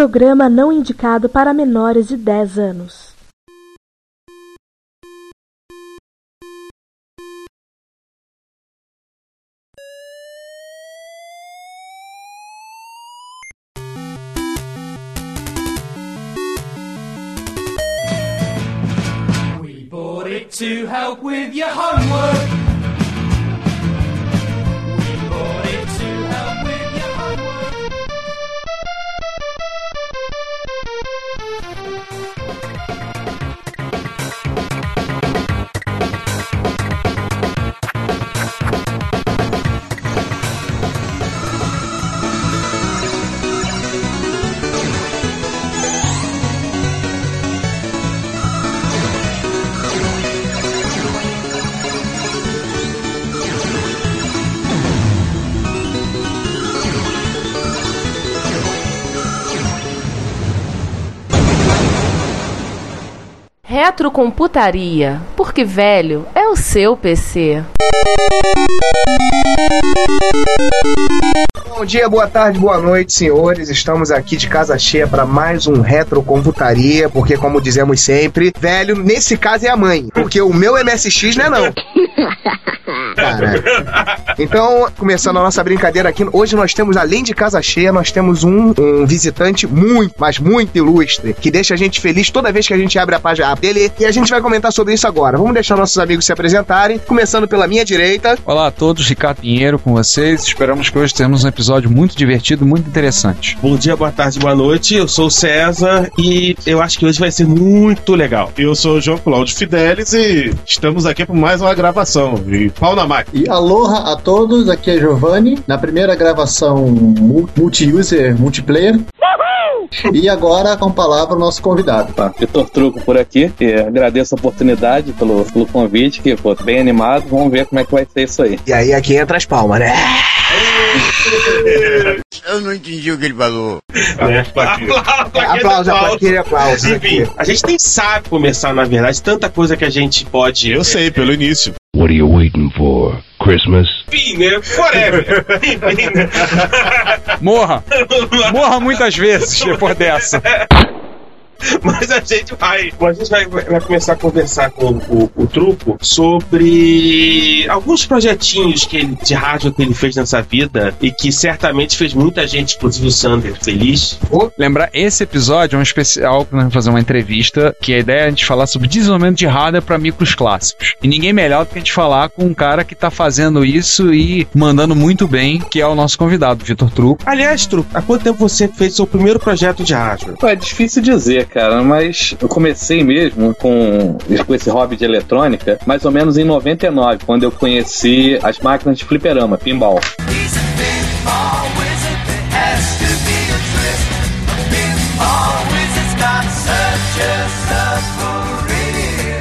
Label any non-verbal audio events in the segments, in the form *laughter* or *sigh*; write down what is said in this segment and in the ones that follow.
programa não indicado para menores de 10 anos. To help with your homework. Retrocomputaria, porque velho é o seu PC. Bom dia, boa tarde, boa noite, senhores. Estamos aqui de casa cheia para mais um Retrocomputaria, porque, como dizemos sempre, velho, nesse caso é a mãe, porque o meu MSX não é não. *laughs* Caralho. Então, começando a nossa brincadeira aqui, hoje nós temos, além de casa cheia, nós temos um, um visitante muito, mas muito ilustre, que deixa a gente feliz toda vez que a gente abre a página dele, e a gente vai comentar sobre isso agora. Vamos deixar nossos amigos se apresentarem, começando pela minha direita. Olá a todos, Ricardo Pinheiro com vocês. Esperamos que hoje tenhamos um episódio muito divertido, muito interessante. Bom dia, boa tarde, boa noite. Eu sou o César e eu acho que hoje vai ser muito legal. Eu sou o João Cláudio Fidelis e estamos aqui para mais uma gravação. E pau na máquina. E aloha a todos, aqui é Giovanni, na primeira gravação mu- multi-user, multiplayer. E agora com a palavra o nosso convidado. Tá, Vitor Truco por aqui. E agradeço a oportunidade pelo, pelo convite, que pô, bem animado. Vamos ver como é que vai ser isso aí. E aí aqui entra as palmas, né? Eu não entendi o que ele falou. Né? Aplausos, aplausos, aplausos. Enfim, a gente nem sabe começar, na verdade, tanta coisa que a gente pode. Eu sei, pelo início. What are you waiting for? Christmas? Né? Forever. Né? Morra! *laughs* Morra muitas vezes depois dessa. *laughs* *laughs* Mas a gente vai. A gente vai, vai começar a conversar com o, o Truco sobre alguns projetinhos que ele, de rádio que ele fez nessa vida e que certamente fez muita gente, inclusive o Sander, feliz. Lembrar, esse episódio é um especial que nós vamos fazer uma entrevista, que a ideia é a gente falar sobre desenvolvimento de hardware para micros clássicos. E ninguém melhor do que a gente falar com um cara que tá fazendo isso e mandando muito bem, que é o nosso convidado, Vitor Truco. Aliás, Truco, há quanto tempo você fez seu primeiro projeto de rádio? É difícil dizer, cara, mas eu comecei mesmo com, com esse hobby de eletrônica mais ou menos em 99, quando eu conheci as máquinas de fliperama, pinball. He's a pinball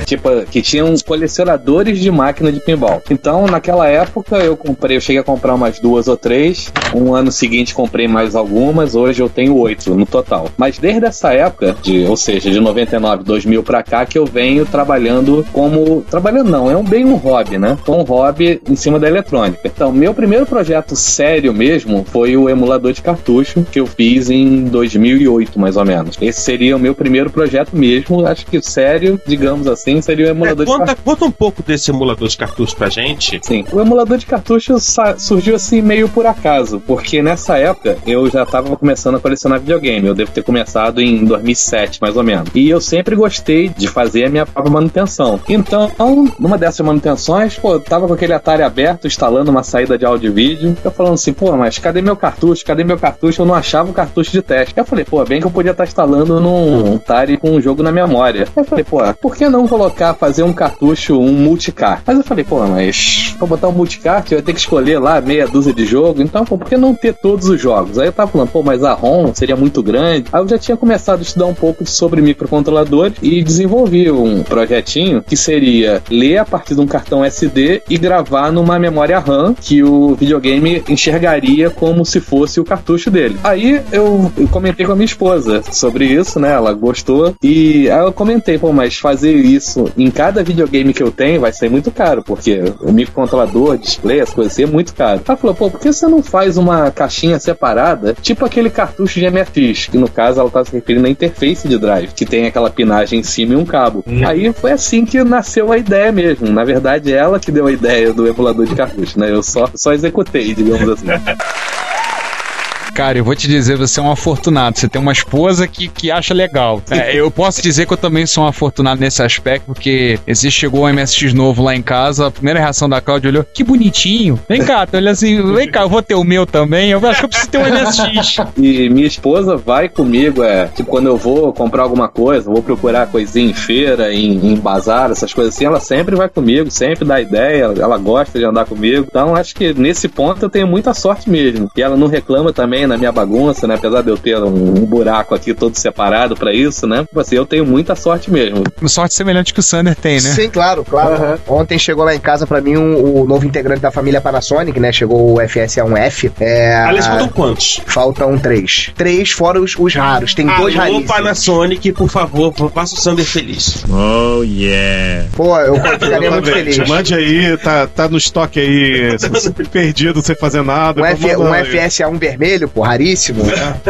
Tipo, que tinham colecionadores de máquina de pinball. Então, naquela época, eu comprei, eu cheguei a comprar umas duas ou três. Um ano seguinte, comprei mais algumas. Hoje eu tenho oito no total. Mas desde essa época, de, ou seja, de 99, 2000 pra cá, que eu venho trabalhando como. Trabalhando não, é um, bem um hobby, né? Um hobby em cima da eletrônica. Então, meu primeiro projeto sério mesmo foi o emulador de cartucho que eu fiz em 2008, mais ou menos. Esse seria o meu primeiro projeto mesmo. Acho que sério, digamos assim, seria o É, emulador de conta, cartucho. conta um pouco desse emulador de cartucho pra gente. Sim. O emulador de cartucho surgiu assim meio por acaso, porque nessa época eu já estava começando a colecionar videogame. Eu devo ter começado em 2007, mais ou menos. E eu sempre gostei de fazer a minha própria manutenção. Então, numa dessas manutenções, pô, eu tava com aquele Atari aberto, instalando uma saída de áudio e vídeo. Eu falando assim, pô, mas cadê meu cartucho? Cadê meu cartucho? Eu não achava o cartucho de teste. Eu falei, pô, bem que eu podia estar instalando num Atari com um jogo na memória. Eu falei, pô, por que não colocar, fazer um cartucho, um multicar? Mas eu falei, pô, mas pra botar um multicar, eu ia ter que escolher lá meia dúzia de jogo. Então, pô, por que não ter todos os jogos? Aí eu tava falando, pô, mas a ROM seria muito grande. Aí eu já tinha começado a estudar um pouco sobre microcontroladores e desenvolvi um projetinho que seria ler a partir de um cartão SD e gravar numa memória RAM que o videogame enxergaria como se fosse o cartucho dele. Aí eu comentei com a minha esposa sobre isso, né? Ela gostou e aí eu comentei, pô, mas fazer isso isso em cada videogame que eu tenho vai ser muito caro, porque o microcontrolador, display, as coisas assim é muito caro. Ela falou, pô, por que você não faz uma caixinha separada, tipo aquele cartucho de MFX, que no caso ela tá se referindo à interface de drive, que tem aquela pinagem em cima e um cabo. Aí foi assim que nasceu a ideia mesmo. Na verdade, ela que deu a ideia do emulador de cartucho, né? Eu só, só executei, digamos assim. *laughs* Cara, eu vou te dizer, você é um afortunado. Você tem uma esposa que, que acha legal. É, eu posso dizer que eu também sou um afortunado nesse aspecto, porque existe, chegou um MSX novo lá em casa, a primeira reação da Cláudia olhou, que bonitinho. Vem cá, olha assim, vem cá, eu vou ter o meu também. Eu acho que eu preciso ter um MSX. E minha esposa vai comigo, é, tipo, quando eu vou comprar alguma coisa, vou procurar coisinha em feira, em, em bazar, essas coisas assim, ela sempre vai comigo, sempre dá ideia, ela gosta de andar comigo. Então, acho que nesse ponto eu tenho muita sorte mesmo. E ela não reclama também na minha bagunça, né? Apesar de eu ter um, um buraco aqui todo separado pra isso, né? Tipo assim, eu tenho muita sorte mesmo. Sorte semelhante que o Sander tem, né? Sim, claro, claro. Ontem chegou lá em casa pra mim um- o novo integrante da família Panasonic, né? Chegou o FSA1F. É, Aliás, a- faltam quantos? Faltam três. Três fora os, os raros. Tem dois Alô, raríssimos. Panasonic, por favor, faça o Sander feliz. Oh, yeah. Pô, eu *laughs* ficaria muito feliz. Mande aí, tá, tá no estoque aí, *laughs* perdido, sem fazer nada. Um, F, Vamos um lá. FSA1 vermelho, pô, raríssimo.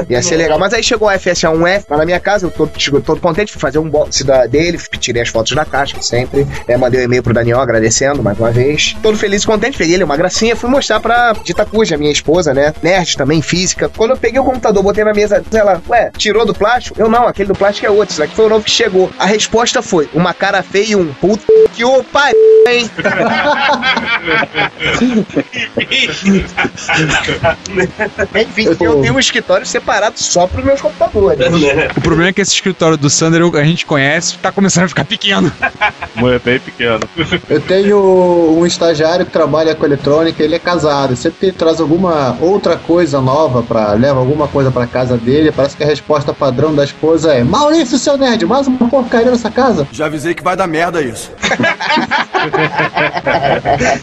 Ia ser legal. Mas aí chegou o FSA1F lá na minha casa, eu tô, todo contente, fui fazer um box da, dele, tirei as fotos da caixa, sempre. É, mandei um e-mail pro Daniel agradecendo mais uma vez. Todo feliz e contente, peguei ele uma gracinha, fui mostrar pra Dita Cuja, minha esposa, né? Nerd também, física. Quando eu peguei o computador, botei na mesa, ela, ué, tirou do plástico? Eu não, aquele do plástico é outro, isso aqui foi o novo que chegou. A resposta foi uma cara feia e um puto que o pai, hein? *laughs* Enfim, eu tenho um escritório separado só pros meus computadores. *laughs* O problema é que esse escritório do Sander eu- a gente conhece, tá começando a ficar pequeno. É bem pequeno. Eu tenho um estagiário que trabalha com eletrônica, ele é casado. Sempre que ele traz alguma outra coisa nova para leva alguma coisa pra casa dele, parece que a resposta padrão da esposa é: Maurício, seu nerd, mais uma porcaria nessa casa. Já avisei que vai dar merda isso. *laughs*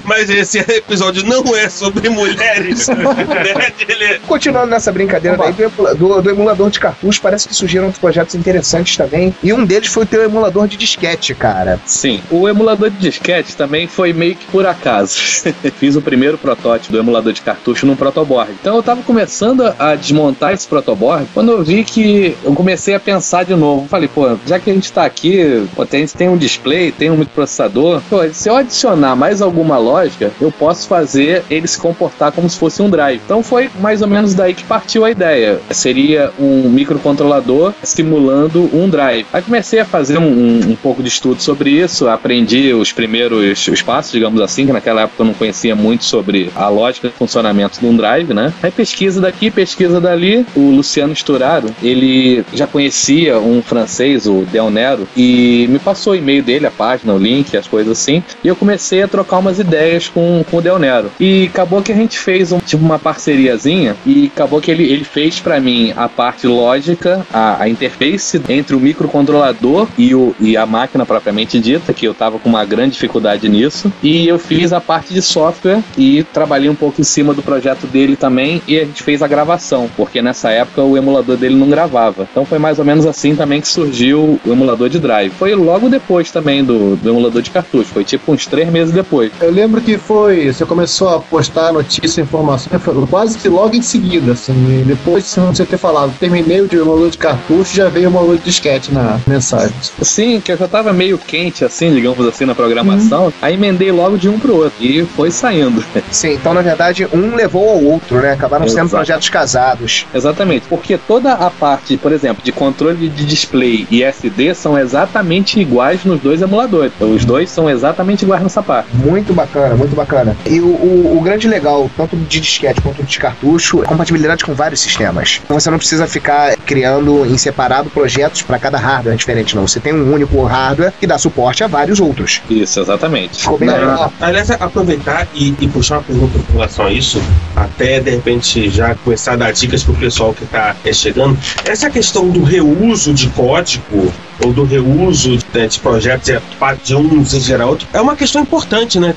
Mas esse episódio não é sobre mulheres. *laughs* né? Ele- Continuando nessa brincadeira daí, do, do- do emulador de cartucho, parece que surgiram outros projetos interessantes também. E um deles foi o teu emulador de disquete, cara. Sim, o emulador de disquete também foi meio que por acaso. *laughs* Fiz o primeiro protótipo do emulador de cartucho num protoboard. Então eu tava começando a desmontar esse protoboard quando eu vi que eu comecei a pensar de novo. Falei, pô, já que a gente tá aqui, pô, tem, tem um display, tem um microprocessador, pô, se eu adicionar mais alguma lógica, eu posso fazer ele se comportar como se fosse um drive. Então foi mais ou menos daí que partiu a ideia. Seria um microcontrolador simulando um drive. Aí comecei a fazer um, um- pouco de estudo sobre isso, aprendi os primeiros os passos, digamos assim, que naquela época eu não conhecia muito sobre a lógica de funcionamento de um drive, né? Aí pesquisa daqui, pesquisa dali. O Luciano Sturaro, ele já conhecia um francês, o Del Nero, e me passou o e-mail dele, a página, o link, as coisas assim. E eu comecei a trocar umas ideias com, com o Del Nero. E acabou que a gente fez um, tipo uma parceriazinha e acabou que ele, ele fez pra mim a parte lógica, a, a interface entre o microcontrolador e, o, e a máquina propriamente dita, que eu tava com uma grande dificuldade nisso. E eu fiz a parte de software e trabalhei um pouco em cima do projeto dele também e a gente fez a gravação, porque nessa época o emulador dele não gravava. Então foi mais ou menos assim também que surgiu o emulador de drive. Foi logo depois também do, do emulador de cartucho, foi tipo uns três meses depois. Eu lembro que foi. Você começou a postar notícia, informação, quase que logo em seguida, assim. e Depois de você ter falado, terminei o de emulador de cartucho, já veio o emulador de disquete na mensagem. Sim, que eu já tava meio quente, assim, digamos assim, na programação. Aí emendei logo de um pro outro. E foi saindo. Sim, então na verdade um levou ao outro, né? Acabaram sendo Exato. projetos casados. Exatamente, porque toda a parte, por exemplo, de controle de display e SD são exatamente iguais nos dois emuladores. Os dois são exatamente iguais nessa parte. Muito bacana, muito bacana. E o, o- o grande legal, tanto de disquete quanto de cartucho, é compatibilidade com vários sistemas. Então você não precisa ficar criando em separado projetos para cada hardware diferente, não. Você tem um único hardware que dá suporte a vários outros. Isso, exatamente. Ficou bem legal. Aliás, aproveitar e, e puxar uma pergunta com relação a isso, até de repente já começar a dar dicas pro pessoal que tá é, chegando. Essa questão do reuso de código ou do reuso né, de projetos é, de um gerar outro, é uma questão importante, né?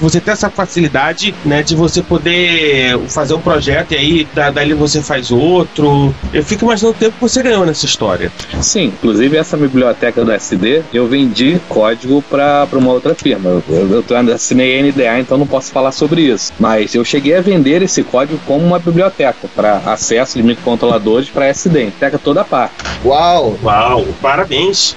Você ter essa facilidade, né, de você poder fazer um projeto e aí da- dali você faz outro. Eu fico imaginando o tempo que você ganhou nessa história. Sim, inclusive essa biblioteca do SD, eu vendi código para uma outra firma. Eu, eu, eu assinei NDA, então não posso falar sobre isso. Mas eu cheguei a vender esse código como uma biblioteca para acesso de microcontroladores para SD, biblioteca toda a parte. Uau! Uau, parabéns.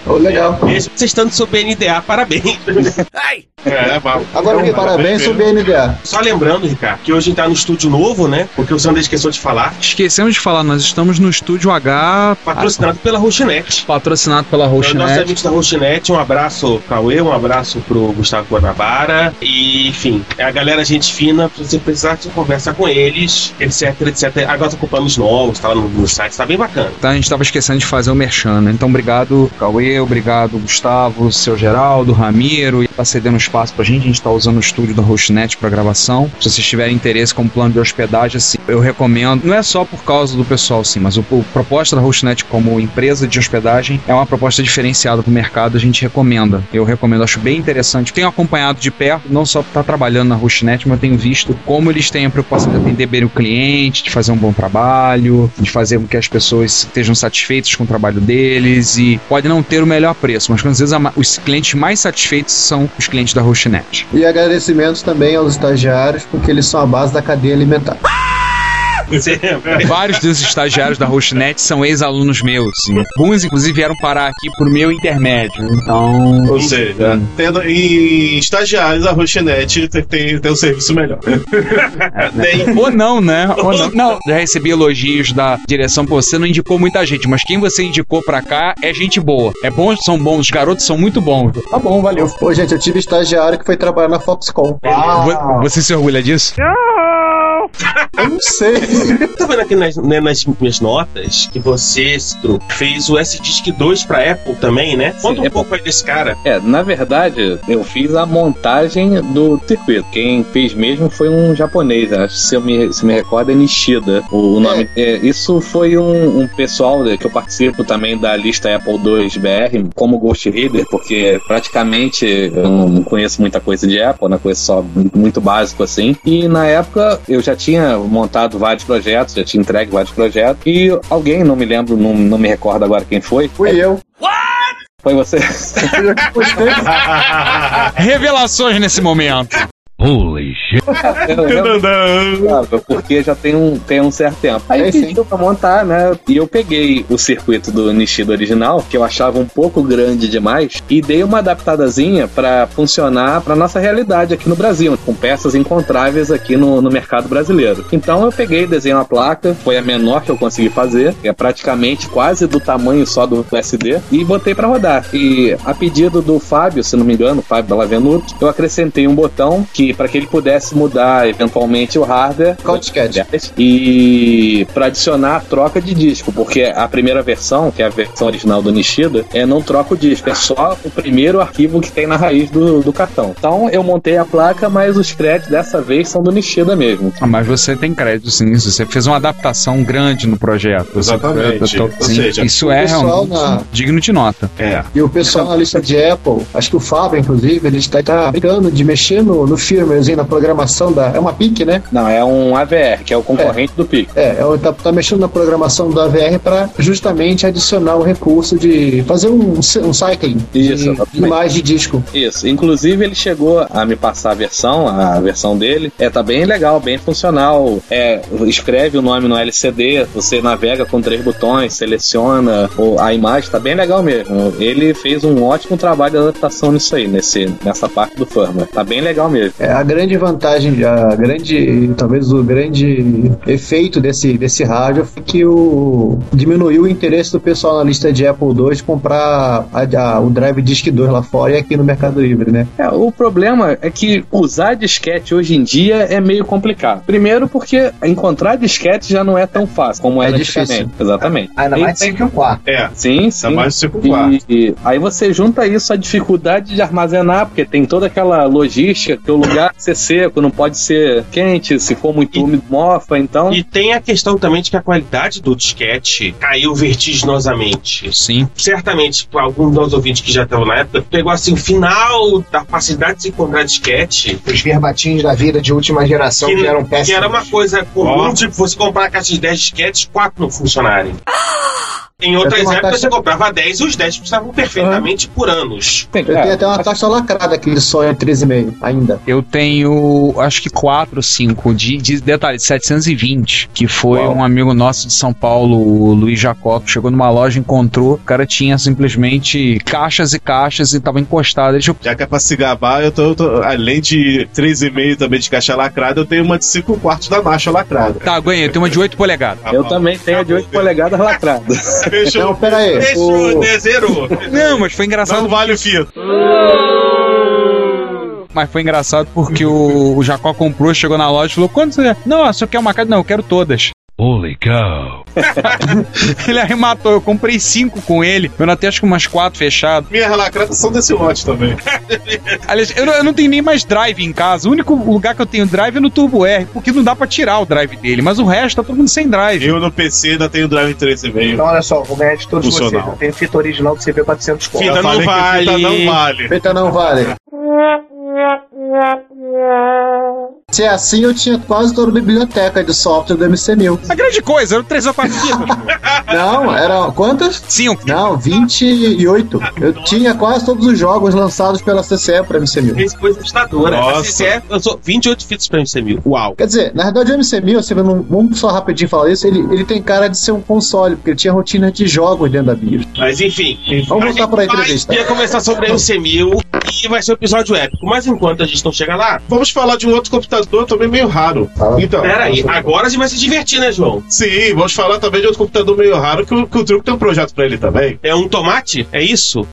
Oh, legal. Mesmo você estando sob NDA, parabéns. *laughs* Ai! É, mal. Agora, Então, parabéns sobre a NDA. Só lembrando, Ricardo, que hoje a gente tá no estúdio novo, né? Porque o Sander esqueceu de falar. Esquecemos de falar, nós estamos no Estúdio H, Patrocinado pela Rochinet. patrocinado pela Então, nossos Rochinet. amigos da Rochinet, um abraço Cauê, um abraço pro Gustavo Guanabara. E, enfim, é a galera gente fina, se você precisar de conversar com eles, etc, etc. Agora tá com planos novos, tá lá no, no site, tá bem bacana. Tá, a gente tava esquecendo de fazer o merchan, né? Então, obrigado, Cauê, obrigado, Gustavo, seu Geraldo, Ramiro, e tá cedendo espaço pra gente. A gente tá usando o estúdio da Hostnet pra gravação. Se vocês tiverem interesse como plano de hospedagem, assim, eu recomendo. Não é só por causa do pessoal, sim, mas o, o proposta da Hostnet como empresa de hospedagem é uma proposta diferenciada pro mercado. A gente recomenda. Eu recomendo, acho bem interessante. Tenho acompanhado de perto, não só por estar trabalhando na Hostnet, mas tenho visto como eles têm a preocupação de atender bem o cliente, de fazer um bom trabalho, de fazer com que as pessoas estejam satisfeitas com o trabalho deles e pode não ter o melhor preço, mas às vezes a ma- os clientes mais satisfeitos são os clientes da Hostnet. E agradecimentos também aos estagiários, porque eles são a base da cadeia alimentar. Vários dos estagiários da Hostnet são ex-alunos meus. sim. Alguns, inclusive, vieram parar aqui por meu intermédio. Então. Ou seja, tendo em estagiários, a Rochinet tem, tem, tem um serviço melhor. *laughs* Ou não, né? Ou não. Não, já recebi elogios da direção. Pô, você não indicou muita gente, mas quem você indicou pra cá é gente boa. É bom, são bons, os garotos são muito bons. Tá bom, valeu. Pô, gente, eu tive estagiário que foi trabalhar na Foxconn. Vo- Você se orgulha disso? Eu não sei. Eu tô vendo aqui nas, né, nas minhas notas que você, Citro, fez o S-Disc 2 pra Apple também, né? Conta um é pouco aí desse cara. É, na verdade, eu fiz a montagem do circuito. Quem fez mesmo foi um japonês, acho que se eu me, se me recordo é Nishida. O, nome. é, isso foi um, um pessoal né, que eu participo também da lista Apple II BR como Ghost Reader, porque praticamente eu não conheço muita coisa de Apple, né? Conheço só muito básico assim. E na época eu já tinha montado vários projetos, já tinha entregue vários projetos. E alguém, não me lembro, não, não me recordo agora quem foi. Fui eu. Foi você. *laughs* *laughs* Revelações nesse momento. Holy. Eu- eu- porque já tem um, tem um certo tempo. Aí É, sim. pediu pra montar, né? E eu peguei o circuito do Nishida original, que eu achava um pouco grande demais, e dei uma adaptadazinha pra funcionar pra nossa realidade aqui no Brasil, com peças encontráveis aqui no, no mercado brasileiro. Então eu peguei, desenhei uma placa, foi a menor que eu consegui fazer, que é praticamente quase do tamanho só do SD, e botei pra rodar. E a pedido do Fábio, se não me engano, Fábio Balavenuto, eu acrescentei um botão que para que ele pudesse mudar eventualmente o hardware Qual disquete? e para adicionar a troca de disco, porque a primeira versão, que é a versão original do Nishida, é não troca o disco, é só o primeiro arquivo que tem na raiz do, do cartão. Então eu montei a placa, mas os créditos dessa vez são do Nishida mesmo. Ah, mas você tem crédito sim. Você fez uma adaptação grande no projeto. Exatamente. Ou seja, isso o é realmente na- digno de nota. É. E o pessoal na lista de Apple, acho que o Fábio, inclusive, ele está tá brincando de mexer no, no firmwarezinho, na programação da. É uma PIC, né? Não, é um AVR, que é o concorrente do PIC. É, é, tá, tá mexendo na programação do AVR para justamente adicionar o recurso de fazer um, um cycling Isso, de imagem de disco. Isso. Inclusive, ele chegou a me passar a versão, a versão dele. É, tá bem legal, bem funcional. É, escreve o nome no LCD, você navega com três botões, seleciona a imagem, tá bem legal mesmo. Ele fez um ótimo trabalho de adaptação nisso aí, nesse, nessa parte do firmware. Tá bem legal mesmo. É, a grande vantagem, a grande, talvez o grande efeito desse, desse rádio foi que o, diminuiu o interesse do pessoal na lista de Apple II de comprar a- a- o Drive Disc 2 lá fora e aqui no Mercado Livre, né? É, o problema é que usar disquete hoje em dia é meio complicado. Primeiro porque encontrar disquete já não é tão fácil como É era difícil. Exatamente. Ainda mais E- tem que o quarto. É. Sim, sim. Ainda mais o 5.4. E, e aí você junta isso à dificuldade de armazenar, porque tem toda aquela logística que o lugar CC seco, não pode ser quente, se for muito úmido, mofa, então. E tem a questão também de que a qualidade do disquete caiu vertiginosamente. Sim. Certamente, para alguns dos ouvintes que já estavam na época, pegou assim o final da facilidade de se encontrar disquete. Os verbatins da vida de última geração que, eram péssimos. que era uma coisa comum de você comprar a caixa de 10 disquetes, 4 não funcionarem. *gasps* Em outras épocas caixa- você comprava 10 e os 10 estavam perfeitamente por anos. Eu tenho até uma caixa lacrada aqui de sonho 13,5 ainda. Eu tenho, acho que 4 ou 5 de, de detalhe, 720, que foi um amigo nosso de São Paulo, o Luiz Jacó, que chegou numa loja, encontrou, o cara tinha simplesmente caixas e caixas e tava encostado. Ele Já que é pra se gabar, eu tô, eu tô- além de 3,5 também de caixa lacrada, eu tenho uma de 5 quartos da Nacha lacrada. Tá, ganhei, eu tenho uma de 8 polegadas. Eu também tenho a de 8 polegadas lacradas. *laughs* *laughs* Fechou. Então, pera aí. Fechou, O... né? Zerou. Não, mas foi engraçado. Não vale o fio. Mas foi engraçado porque o, o Jacó comprou, chegou na loja e falou: quanto você quer? Não, só quer uma caixa? Não, eu quero todas. Holy cow. *laughs* ele arrematou, eu comprei cinco com ele. Eu até acho que umas quatro fechado. Minhas lacradas são desse lote também. *laughs* Aliás, eu, não- eu não tenho nem mais drive em casa. O único lugar que eu tenho drive é no Turbo R, porque não dá pra tirar o drive dele. Mas o resto tá todo mundo sem drive. Eu no PC ainda tenho drive 3,5. Então, olha só, vou ganhar de todos vocês. Funcional. Eu tenho fita original do CP400 conto. Fita Eu não vale. fita não vale. Feita não vale. *laughs* Se é assim, eu tinha quase toda a biblioteca de software do MC1000. A grande coisa, eram três ou *laughs* quatro. Não, era quantas? Cinco. Não, 28. Eu tinha quase todos os jogos lançados pela CCE para MC1000. Esse coisa assustadora. Nossa. A CCE lançou 28 fitas pra MC1000. Uau. Quer dizer, na verdade o MC1000, assim, vamos só rapidinho falar isso, ele, ele tem cara de ser um console, porque ele tinha rotina de jogos dentro da BIOS. Mas enfim. Vamos a voltar pra vai- entrevista. Ia começar sobre a MC1000 e vai ser um episódio épico. Mas enquanto a gente não chega lá, Vamos falar de um outro computador também meio raro. Então, pera aí. Agora a gente vai se divertir, né, João? sim, vamos falar também de outro computador meio raro que o, que o Truco tem um projeto pra ele também. É um tomate? É isso?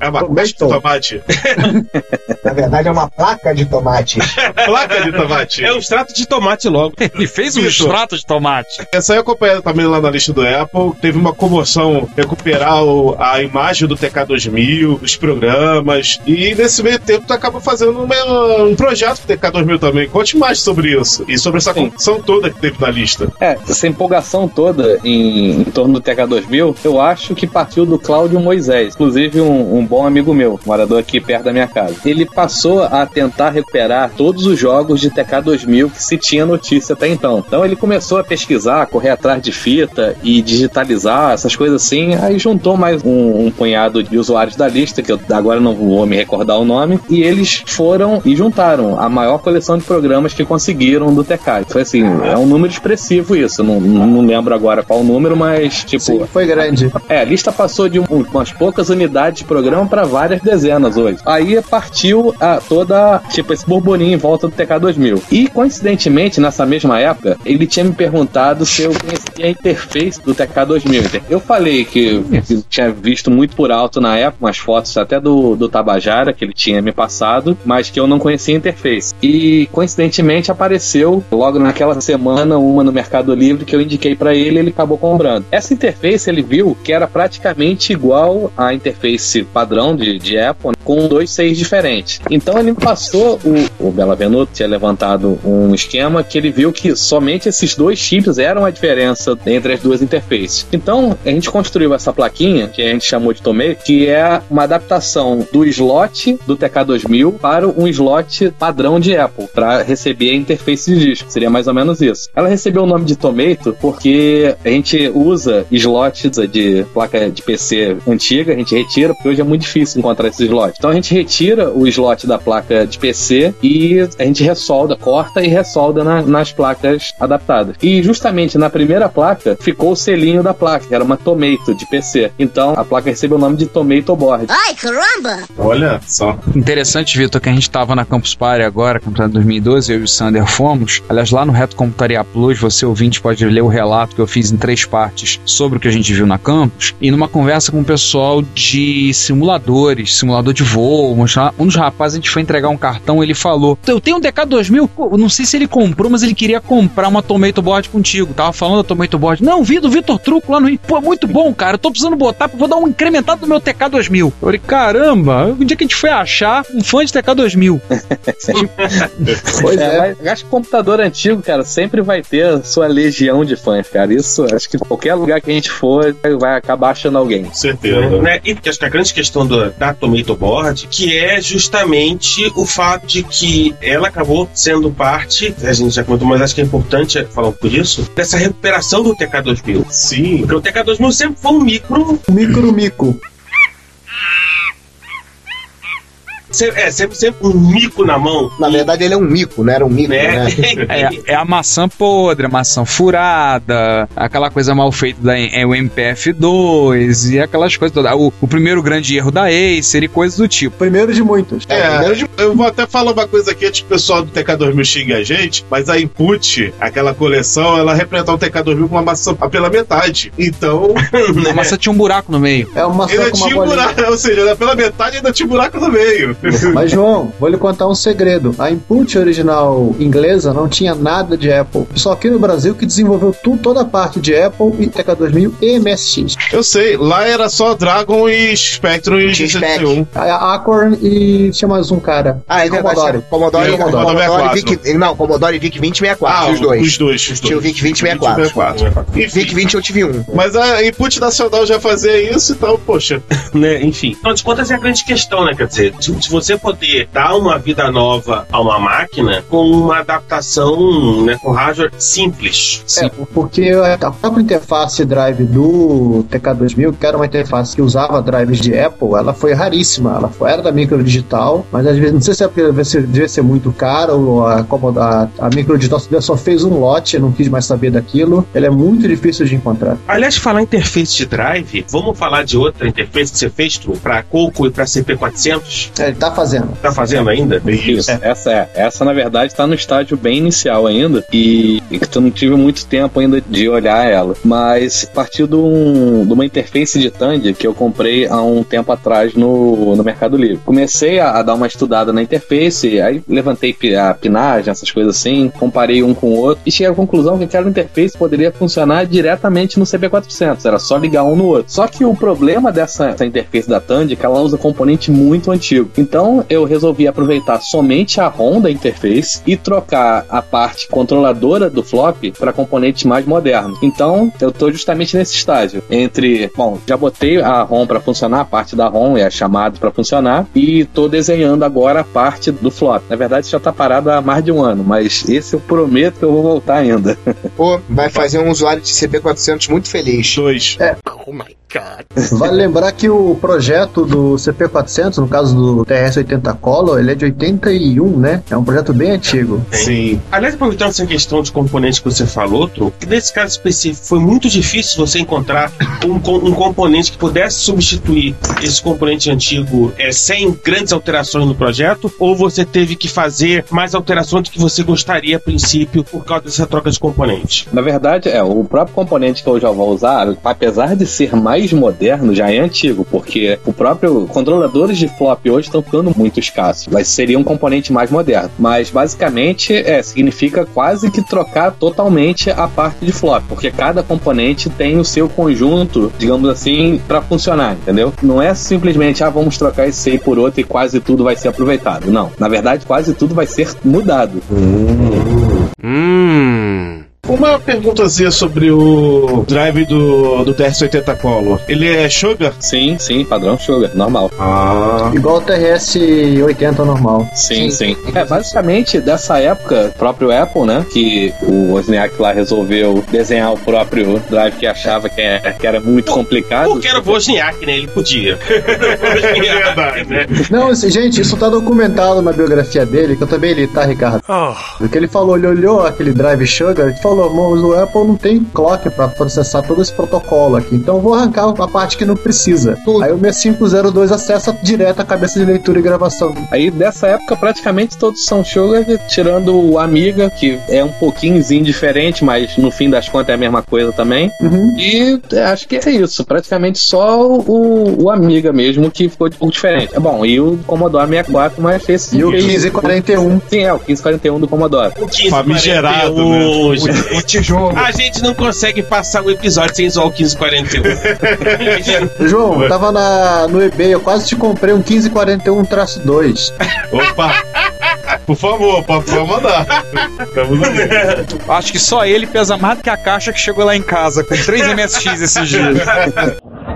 É uma tô. tomate. *laughs* Na verdade, é uma placa de tomate. *laughs* Placa de tomate. É um extrato de tomate logo. *laughs* Ele fez um Isso. extrato de tomate. Essa aí eu acompanhei também lá na lista do Apple. Teve uma comoção recuperar o- a imagem do TK2000, os programas. E nesse meio tempo tu acaba fazendo uma- um projeto pro TK2000 também. Conte mais sobre isso. E sobre essa comoção toda que teve na lista. É, essa empolgação toda em, em torno do TK2000, eu acho que partiu do Cláudio Moisés, inclusive um, um bom amigo meu, morador aqui perto da minha casa. Ele passou a tentar recuperar todos os jogos de TK2000 que se tinha notícia até então. Então ele começou a pesquisar, correr atrás de fita e digitalizar essas coisas assim. Aí juntou mais um, um punhado de usuários da lista, que eu agora não vou me recordar o nome, e eles foram e juntaram a maior coleção de programas que conseguiram do TK. Foi assim, é um número expressivo isso. Não, não lembro agora qual o número, mas tipo. Sim, foi grande. É, a lista passou de um- umas poucas unidades de programa para várias dezenas hoje. Aí partiu a, toda, tipo, esse burburinho em volta do TK2000. E, coincidentemente, nessa mesma época, ele tinha me perguntado se eu conhecia a interface do TK2000. Eu falei que, que tinha visto muito por alto na época, umas fotos até do, do Tabajara, que ele tinha me passado, mas que eu não conhecia a interface. E, coincidentemente, apareceu logo naquela semana uma no Mercado Livre que eu indiquei para ele ele acabou comprando. Essa interface ele viu que era praticamente igual à interface padrão de, de Apple, com dois seis diferentes. Então ele me passou, o, o Bela Venuto tinha levantado um esquema que ele viu que somente esses dois chips eram a diferença entre as duas interfaces. Então a gente construiu essa plaquinha, que a gente chamou de Tomei, que é uma adaptação do slot do TK2000 para um slot padrão de Apple, para receber a interface de disco. Seria mais ou menos isso. Ela recebeu o nome de Tomato porque a gente usa slots de placa de PC antiga, a gente retira, porque hoje é muito difícil encontrar esses slots. Então a gente retira o slot da placa de PC e a gente ressolda, corta e ressolda na- nas placas adaptadas. E justamente na primeira placa ficou o selinho da placa, que era uma Tomato de PC. Então a placa recebeu o nome de Tomato Board. Ai, caramba! Olha só. Interessante, Vitor, que a gente tava na Campus Party agora, campeonato 2012, eu e o Sander fomos. Aliás, lá no Reto Computaria Plus, você ouvinte pode ler o relato que eu fiz em três partes sobre o que a gente viu na Campus. E numa conversa com o pessoal de simuladores, simulador de voo. Um dos rapazes, a gente foi entregar um cartão, ele falou: Eu tenho um DK2000. Pô, eu não sei se ele comprou, mas ele queria comprar uma Tomato Board contigo. Tava falando da Tomato Board. Não, vi do Vitor Truco lá no. Pô, é muito bom, cara. Eu tô precisando botar, vou dar um incrementado no meu TK2000. Eu falei: Caramba, um dia que a gente foi achar um fã de TK2000. *laughs* Pois é. mas acho que computador antigo, cara, sempre vai ter a sua legião de fãs, cara. Isso, acho que qualquer lugar que a gente for, vai acabar achando alguém. Com certeza. Né? E acho que a grande questão do, da Tomato Board, que é justamente o fato de que ela acabou sendo parte, a gente já comentou, mas acho que é importante falar um pouco disso, dessa recuperação do TK2000. Sim. Porque o TK2000 sempre foi um micro, Micro mico. se- é, sempre, sempre um mico na mão. Na verdade, ele é um mico, não era um mico, Né? né? *laughs* É, é a maçã podre, a maçã furada, aquela coisa mal feita da é o MPF2 e aquelas coisas todas. O, o primeiro grande erro da Acer e coisas do tipo. Primeiro de muitos. É, eu vou até falar uma coisa aqui, antes que o pessoal do TK2000 xingue a gente, mas a Input, aquela coleção, ela representa o TK2000 com uma maçã pela metade. Então, *laughs* A maçã tinha um buraco no meio. É uma maçã ainda com uma tinha um buraco, *laughs* ou seja, pela metade ainda tinha um buraco no meio. *laughs* Mas, João, vou lhe contar um segredo. A input original inglesa não tinha nada de Apple. Só aqui no Brasil que desenvolveu tudo, toda a parte de Apple e TK2000 e MSX. Eu sei, lá era só Dragon e Spectrum e Tinha Spec. G71. A Acorn e tinha mais um cara. Ah, é verdade. Commodore. Commodore, E Commodore, Commodore Commodore 64. VIC, não, Commodore VIC 2064, Ah, os dois. Os dois. Os Tinha o. VIC 2064. 64. Enfim, VIC 20 eu tive um. mas a Input Nacional já fazia isso, então, poxa. *laughs* né? Enfim. Afinal de contas, é a grande questão, né? Quer dizer, de, de você poder dar uma vida nova a uma máquina com uma adaptação, né, com hardware simples. É, porque a própria interface drive do TK2000, que era uma interface que usava drives de Apple, ela foi raríssima. Ela foi, era da micro digital, mas às vezes, não sei se é porque devia ser, muito caro, ou a, a, a micro digital só fez um lote, não quis mais saber daquilo. Ela é muito difícil de encontrar. Aliás, falar interface de drive, vamos falar de outra interface que você fez, Tru, pra Coco e pra CP400? É, tá fazendo. Tá fazendo ainda? Isso, essa é. Essa, na verdade, tá no estágio bem inicial ainda. E, e que eu não tive muito tempo ainda de olhar ela. Mas partiu de, um- de uma interface de Tandy que eu comprei há um tempo atrás no, no Mercado Livre. Comecei a, a dar uma estudada na interface, aí levantei a pinagem, essas coisas assim, comparei um com o outro e cheguei à conclusão que aquela interface poderia funcionar diretamente no CP400. Era só ligar um no outro. Só que o problema dessa, dessa interface da Tandy é que ela usa componente muito antigo. Então eu resolvi aproveitar somente a ROM da interface e trocar a parte controladora do flop para componentes mais modernos. Então eu tô justamente nesse estágio entre, bom, já botei a ROM para funcionar, a parte da ROM é a chamada para funcionar e tô desenhando agora a parte do flop. Na verdade isso já tá parado há mais de um ano, mas esse eu prometo que eu vou voltar ainda. *laughs* Pô, vai fazer um usuário de CP400 muito feliz. Dois. Vale lembrar que o projeto do CP400, no caso do TRS-80 Color, ele é de 81, né? É um projeto bem antigo. Sim. Aliás, aproveitando essa questão de componentes que você falou, Tru, que nesse caso específico foi muito difícil você encontrar um, um componente que pudesse substituir esse componente antigo é, sem grandes alterações no projeto, ou você teve que fazer mais alterações do que você gostaria a princípio por causa dessa troca de componente? Na verdade, é, o próprio componente que eu já vou usar, apesar de ser mais moderno, já é antigo, porque o próprio controladores de flop hoje estão ficando muito escassos. Mas seria um componente mais moderno. Mas basicamente é, significa quase que trocar totalmente a parte de flop, porque cada componente tem o seu conjunto, digamos assim, para funcionar, entendeu? Não é simplesmente, ah, vamos trocar esse aí por outro e quase tudo vai ser aproveitado. Não. Na verdade, quase tudo vai ser mudado. Uma perguntazinha sobre o drive do, do TRS-80 Color. Ele é Sugar? Sim, sim, padrão Sugar, normal. Ah. Igual o TRS-80 normal. Sim, sim. É, basicamente, dessa época, próprio Apple, né? Que o Wozniak lá resolveu desenhar o próprio drive que achava que, é- que era muito complicado. Porque era o Wozniak, né? Ele podia. *laughs* É verdade. né? Não, gente, isso tá documentado na biografia dele, que eu também li, tá, Ricardo? O que ele falou, ele olhou aquele Drive Sugar e falou: "Mas o Apple não tem clock pra processar todo esse protocolo aqui, então eu vou arrancar a parte que não precisa. Aí o 6502 acessa direto a cabeça de leitura e gravação. Aí dessa época praticamente todos são Sugar, tirando o Amiga, que é um pouquinhozinho diferente, mas no fim das contas é a mesma coisa também. Uhum. E é, acho que é isso. Praticamente só o, o Amiga mesmo que ficou um pouco diferente. É bom, e o Commodore 64, mas esse E o fez- 1541. Sim, é, o 1541 do Commodore. O 1541, Famigerado, né? gente. *laughs* O tijolo. A gente não consegue passar o episódio sem zoar o 1541. *laughs* João, tava na, no eBay, eu quase te comprei um 1541-2. Opa! Por favor, pode mandar. Acho que só ele pesa mais do que a caixa que chegou lá em casa, com 3 MSX esses dias.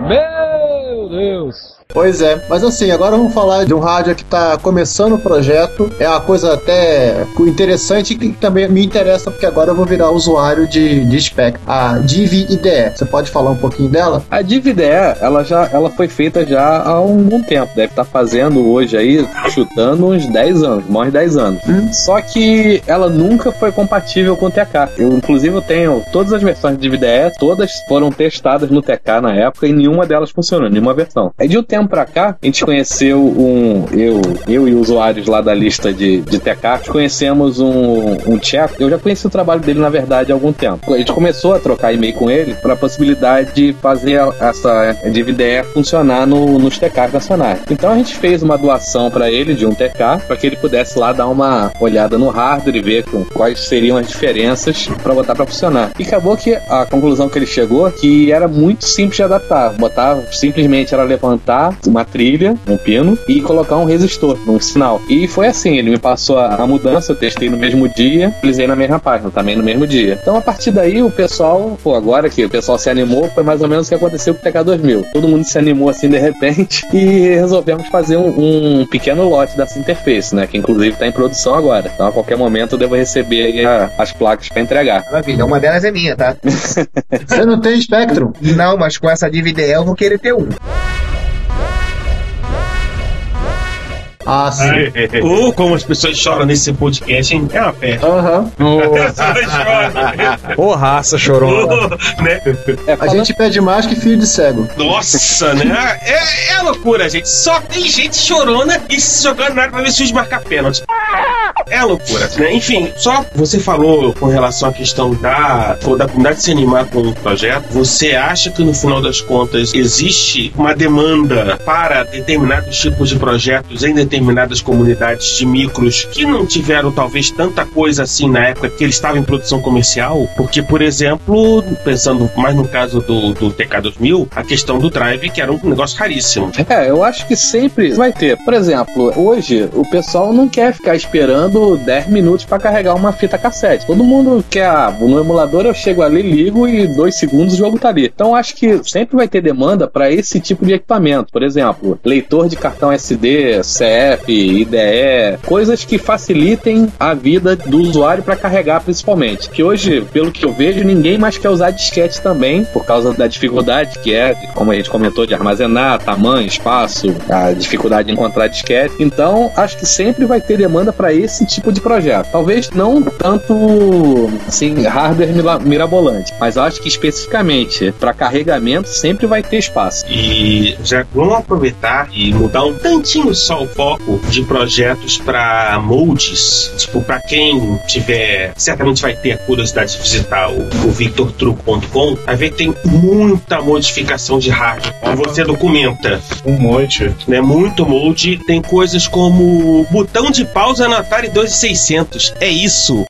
Meu Deus! Pois é, mas assim, agora vamos falar de um rádio que tá começando o projeto. É uma coisa até interessante que também me interessa, porque agora eu vou virar usuário de, de Spectrum. A Divi IDE. Você pode falar um pouquinho dela? A DVD, ela já ela foi feita já há algum tempo. Deve estar fazendo hoje aí, chutando uns 10 anos, mais 10 anos. Só que ela nunca foi compatível com o TK. Eu, inclusive, eu tenho todas as versões de DVD, todas foram testadas no TK na época e nenhuma delas funcionou, nenhuma versão. Aí de um tempo pra cá, a gente conheceu um. Eu, eu e usuários lá da lista de, de TK, conhecemos um, um tcheco. Eu já conheci o trabalho dele, na verdade, há algum tempo. A gente começou a trocar e-mail com ele para a possibilidade de fazer essa DVD funcionar no, nos TKs nacionais. Então a gente fez uma doação para ele de um TK para que ele pudesse lá dar uma olhada no hardware e ver com- quais seriam as diferenças para botar para funcionar. E acabou que a conclusão que ele chegou que era muito simples de adaptar. Botar simplesmente era levantar uma trilha, um pino e colocar um resistor, um sinal. E foi assim, ele me passou a, a mudança, eu testei no mesmo dia, utilizei na mesma página, também no mesmo dia. Então a partir daí o pessoal, pô, agora que o pessoal se animou, foi mais ou menos o que aconteceu com o TK2000. Todo mundo se animou assim de repente *laughs* e resolvemos fazer um, um pequeno lote dessa interface, né? Que inclusive está em produção agora. Então a qualquer momento eu devo receber aí a- as placas para entregar. Maravilha, uma delas é minha, tá? *laughs* Você não tem Spectrum? Não, mas com essa DVD eu vou querer ter um. Ah, sim. Ou como as pessoas choram nesse podcast, hein? é uma festa. Aham. As pessoas choram. Ô, raça chorona. né? A gente pede mais que filho de cego. Nossa, né? É, é loucura, gente. Só tem gente chorona e se jogando na área pra ver se os marcar pênalti. É loucura, né? Enfim, só você falou com relação à questão da, da comunidade se animar com o projeto. Você acha que no final das contas existe uma demanda para determinados tipos de projetos em determinadas comunidades de micros que não tiveram talvez tanta coisa assim na época que eles estavam em produção comercial? Porque, por exemplo, pensando mais no caso do, do TK2000, a questão do drive, que era um negócio caríssimo. É, eu acho que sempre vai ter. Por exemplo, hoje o pessoal não quer ficar esperando 10 minutos para carregar uma fita cassete. Todo mundo quer, ah, no emulador eu chego ali, ligo e dois segundos o jogo tá ali. Então acho que sempre vai ter demanda para esse tipo de equipamento. Por exemplo, leitor de cartão SD, CF, IDE, coisas que facilitem a vida do usuário para carregar principalmente. Que hoje, pelo que eu vejo, ninguém mais quer usar disquete também, por causa da dificuldade que é, como a gente comentou, de armazenar, tamanho, espaço, a dificuldade de encontrar disquete. Então, acho que sempre vai ter demanda para esse tipo de projeto. Talvez não tanto assim, hardware mirabolante, mas acho que especificamente para carregamento sempre vai ter espaço. E já vamos aproveitar e mudar um tantinho só o foco de projetos para moldes. Tipo, para quem tiver, certamente vai ter a curiosidade de visitar o, o victortruco.com, vai ver que tem muita modificação de hardware. Você documenta. Um monte. Né, muito molde. Tem coisas como botão de pausa Atari 2600. É isso.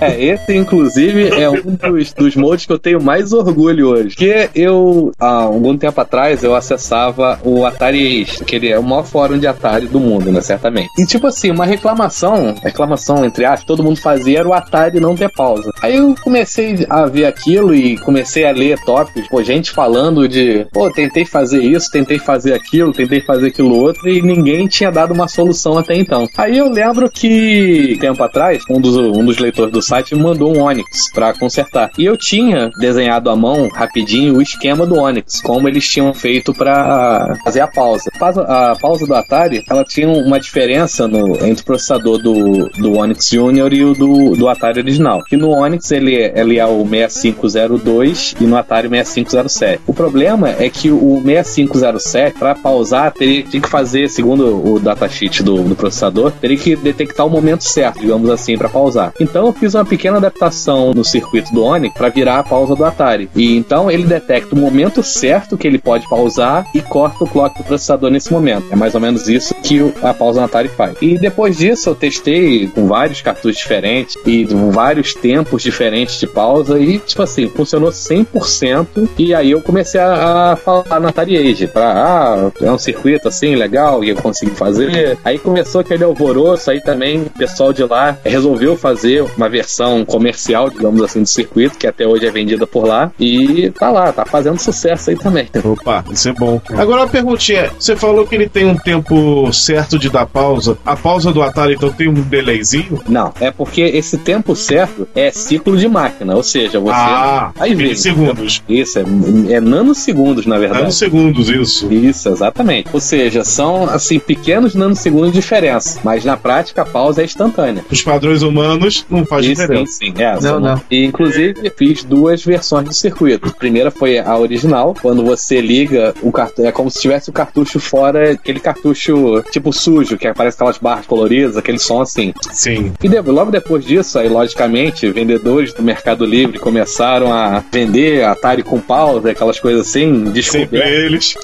É, esse, inclusive, é um dos, dos modes que eu tenho mais orgulho hoje. Porque eu, há algum tempo atrás, eu acessava o Atari Extra, que ele é o maior fórum de Atari do mundo, né? Certamente. E, tipo assim, uma reclamação, reclamação entre aspas, todo mundo fazia era o Atari não ter pausa. Aí eu comecei a ver aquilo e comecei a ler tópicos, pô, gente falando de, pô, tentei fazer isso, tentei fazer aquilo, tentei fazer aquilo outro e ninguém tinha dado uma solução até então. Aí eu lembro que, tempo atrás, um dos, um um dos leitores do site me mandou um Onix pra consertar. E eu tinha desenhado à mão rapidinho o esquema do Onix, como eles tinham feito pra fazer a pausa. A pausa do Atari, ela tinha uma diferença no, entre o processador do, do Onix Junior e o do, do Atari original. Que no Onix ele, ele é o 6502 e no Atari 6507. O problema é que o 6507, para pausar, teria, tinha que fazer, segundo o datasheet do, do processador, teria que detectar o momento certo, digamos assim, para pausar. Então eu fiz uma pequena adaptação no circuito do Onix para virar a pausa do Atari. E então ele detecta o momento certo que ele pode pausar e corta o clock do processador nesse momento. É mais ou menos isso que a pausa no Atari faz. E depois disso eu testei com vários cartuchos diferentes e vários tempos diferentes de pausa e, tipo assim, funcionou 100%. E aí eu comecei a, a falar na Atari Age pra, ah, é um circuito assim legal e eu consegui fazer. Aí começou aquele alvoroço, aí também o pessoal de lá resolveu fazer uma versão comercial, digamos assim, do circuito, que até hoje é vendida por lá. E tá lá, tá fazendo sucesso aí também. Opa, isso é bom. Agora uma perguntinha. Você falou que ele tem um tempo certo de dar pausa. A pausa do Atari, então, tem um delayzinho? Não, é porque esse tempo certo é ciclo de máquina, ou seja, você. Ah, Aí vem. segundos. Isso, é, é nanosegundos, na verdade. Nanosegundos, isso. Isso, exatamente. Ou seja, são, assim, pequenos nanosegundos de diferença, mas na prática a pausa é instantânea. Os padrões humanos não faz Isso, diferença. Sim, sim. É, Não, não. E, inclusive, fiz duas versões do circuito. A primeira foi a original, quando você liga o cartucho. É como se tivesse o cartucho fora, aquele cartucho tipo sujo, que aparece aquelas barras coloridas, aquele som assim. Sim. E de- logo depois disso, aí, logicamente, vendedores do Mercado Livre começaram a vender Atari com pausa, aquelas coisas assim, Sempre descobertas. eles.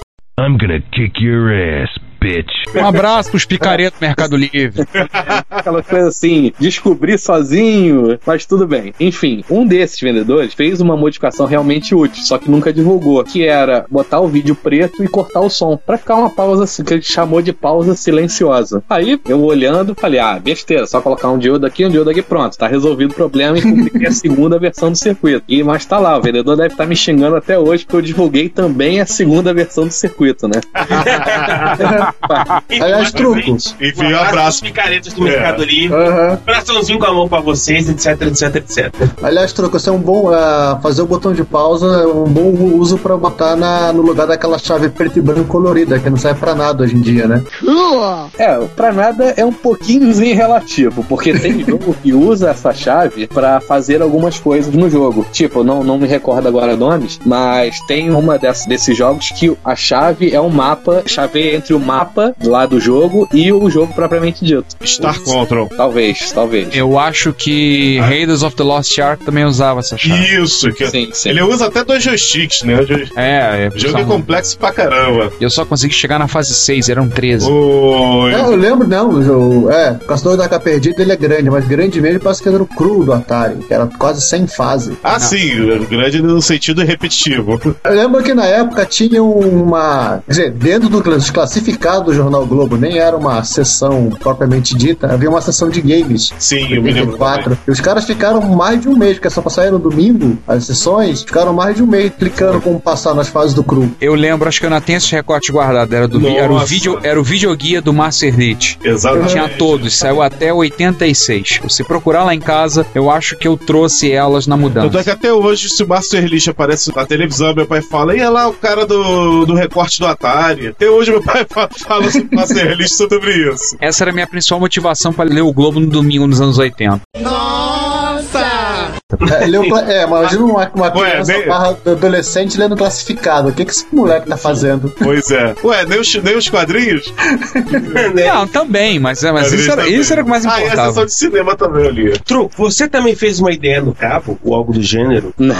I'm gonna kick your ass, bitch. Um abraço pros picaretos do Mercado Livre. *laughs* Aquela coisa assim, descobrir sozinho, mas tudo bem. Enfim, um desses vendedores fez uma modificação realmente útil, só que nunca divulgou, que era botar o vídeo preto e cortar o som, pra ficar uma pausa assim, que ele chamou de pausa silenciosa. Aí, eu olhando, falei, ah, besteira, só colocar um diodo aqui, um diodo aqui, pronto, tá resolvido o problema e publiquei a *laughs* segunda versão do circuito. E, mas tá lá, o vendedor deve estar me xingando até hoje, porque eu divulguei também a segunda versão do circuito, né? *laughs* Aliás, truco. Enfim, um Um abraço. picaretas do É. Mercado Livre. Coraçãozinho com a mão pra vocês, etc, etc, etc. Aliás, truco, isso é um bom. ah, fazer o botão de pausa é um bom uso pra botar na, no lugar daquela chave preto e branco colorida, que não serve pra nada hoje em dia, né? É, pra nada é um pouquinhozinho relativo, porque tem *laughs* jogo que usa essa chave pra fazer algumas coisas no jogo. Tipo, não, não me recordo agora nomes, mas tem uma dessas, desses jogos que a chave é um mapa, chave entre o mapa lá do jogo e o jogo propriamente dito. Star Control. Talvez, talvez. Eu acho que Raiders of the Lost Ark também usava essa chave. Isso, que Sim, sim. ele usa até dois joysticks, né? É, é o jogo é complexo pra caramba. Eu só consegui chegar na fase 6, eram 13. Oi. É, eu lembro, não, o, é, o Caçador da Arca Perdida ele é grande, mas grande mesmo parece que era o cru do Atari, que era quase sem fase. Ah, sim, grande no sentido repetitivo. Eu lembro que na época tinha uma. Quer dizer, dentro do dos classificados do Jornal Globo, nem era uma sessão propriamente dita, havia uma sessão de games. Sim, eu me lembro. 84. E os caras ficaram mais de um mês, porque só passaram no domingo as sessões, ficaram mais de um mês clicando como passar nas fases do cru. Eu lembro, acho que eu ainda tenho esse recorte guardado. Era, do, era, o vídeo, era o videoguia do Master Elite. Exatamente. Tinha todos, saiu até 86. Se procurar lá em casa, eu acho que eu trouxe elas na Tanto é mudança. que até hoje, se o Master List aparece na televisão, meu pai fala, e lá o cara do, do recorte do Atari. Até hoje meu pai *laughs* fa- *laughs* fala sobre o Master List sobre isso. Essa era a minha principal motivação para ler o Globo no domingo nos anos 80. É, leu cla- é, imagina uma, uma Ué, criança nem- adolescente lendo classificado. O que, que esse moleque tá fazendo? Pois é. Ué, nem os, nem os quadrinhos? *laughs* Não, também, mas, é, mas isso, era, também. isso era o que mais Ah, e a importava. sessão de cinema também ali. Truco, você também fez uma ideia no cabo, ou algo do gênero? Não,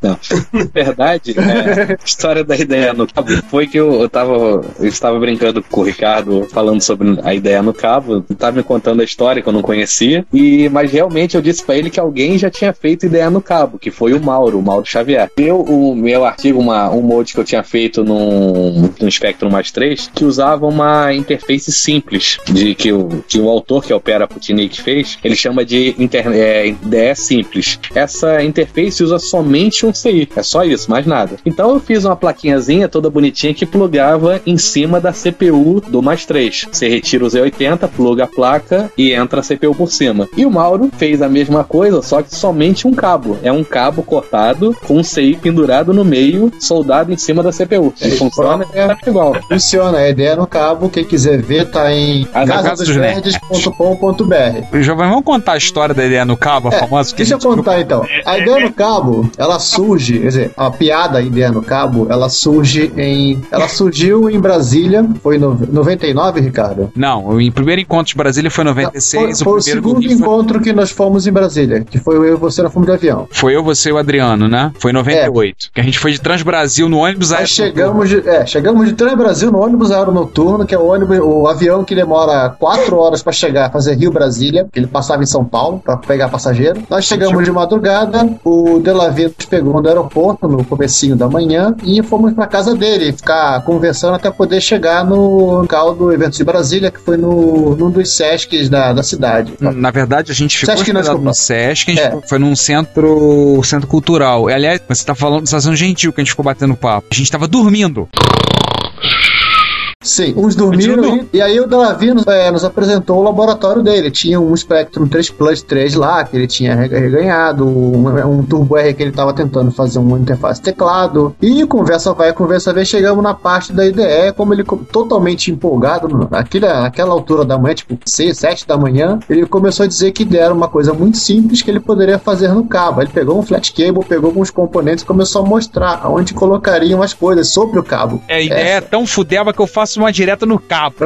não. Na verdade, é, a história da ideia no cabo foi que eu, eu tava. Eu estava brincando com o Ricardo, falando sobre a ideia no cabo. Ele tava me contando a história que eu não conhecia. E, mas realmente eu disse pra ele que alguém já tinha feito feito ideia no cabo, que foi o Mauro, o Mauro Xavier. Eu, o meu artigo, uma, um molde que eu tinha feito num, num Spectrum mais 3, que usava uma interface simples, de que o, que o autor, que é o Pera Putnik, fez, ele chama de inter, é, simples. Essa interface usa somente um CI, é só isso, mais nada. Então eu fiz uma plaquinhazinha toda bonitinha que plugava em cima da CPU do mais 3. Você retira o Z80, pluga a placa e entra a CPU por cima. E o Mauro fez a mesma coisa, só que somente um cabo. É um cabo cortado com um CI pendurado no meio, soldado em cima da CPU. Ele funciona é, tá igual. Funciona, a ideia no cabo, quem quiser ver tá em Ah, na Casa dos Nerds. casadosnerds.com.br. Jovem, vamos contar a história da ideia no cabo, a É, famosa que deixa a eu contar então. A ideia no cabo, ela surge, quer dizer, a piada ideia no cabo, ela surge em. Ela surgiu em Brasília, foi em no- 99, Ricardo? Não, o primeiro encontro de Brasília foi em 96, Foi, foi o o segundo Rio foi, encontro que nós fomos em Brasília, que foi eu e você na fomos de avião. foi eu, você e o Adriano, né? Foi em 98. Que a gente foi de Transbrasil no ônibus Nós aéreo. chegamos de, é, chegamos de Trem Brasil no ônibus aeronoturno, que é o ônibus, o avião que demora quatro horas para chegar, fazer Rio Brasília, que ele passava em São Paulo para pegar passageiro. Nós chegamos de madrugada, o Delavia nos pegou no aeroporto no comecinho da manhã e fomos para casa dele, ficar conversando até poder chegar no local do evento de Brasília, que foi no, num dos Sescs da, da cidade. Na verdade, a gente ficou Sesc no Sesc, a gente É. foi num centro, centro cultural. Aliás, você tá falando, você tá sendo gentil que a gente ficou batendo papo. A gente tava dormindo. Sim, uns dormiram e, e aí o Delavino é, nos apresentou o laboratório dele. Tinha um Spectrum 3 Plus 3 lá, que ele tinha rega- reganhado, um, um Turbo R que ele estava tentando fazer uma interface teclado. E conversa vai, conversa vem, chegamos na parte da IDE, como ele totalmente empolgado, naquela, naquela altura da manhã, tipo 6, 7 da manhã, ele começou a dizer que IDE era uma coisa muito simples que ele poderia fazer no cabo. Ele pegou um flat cable, pegou alguns componentes e começou a mostrar aonde colocariam as coisas sobre o cabo. É, a ideia é tão fudeba que eu faço uma direta no cabo.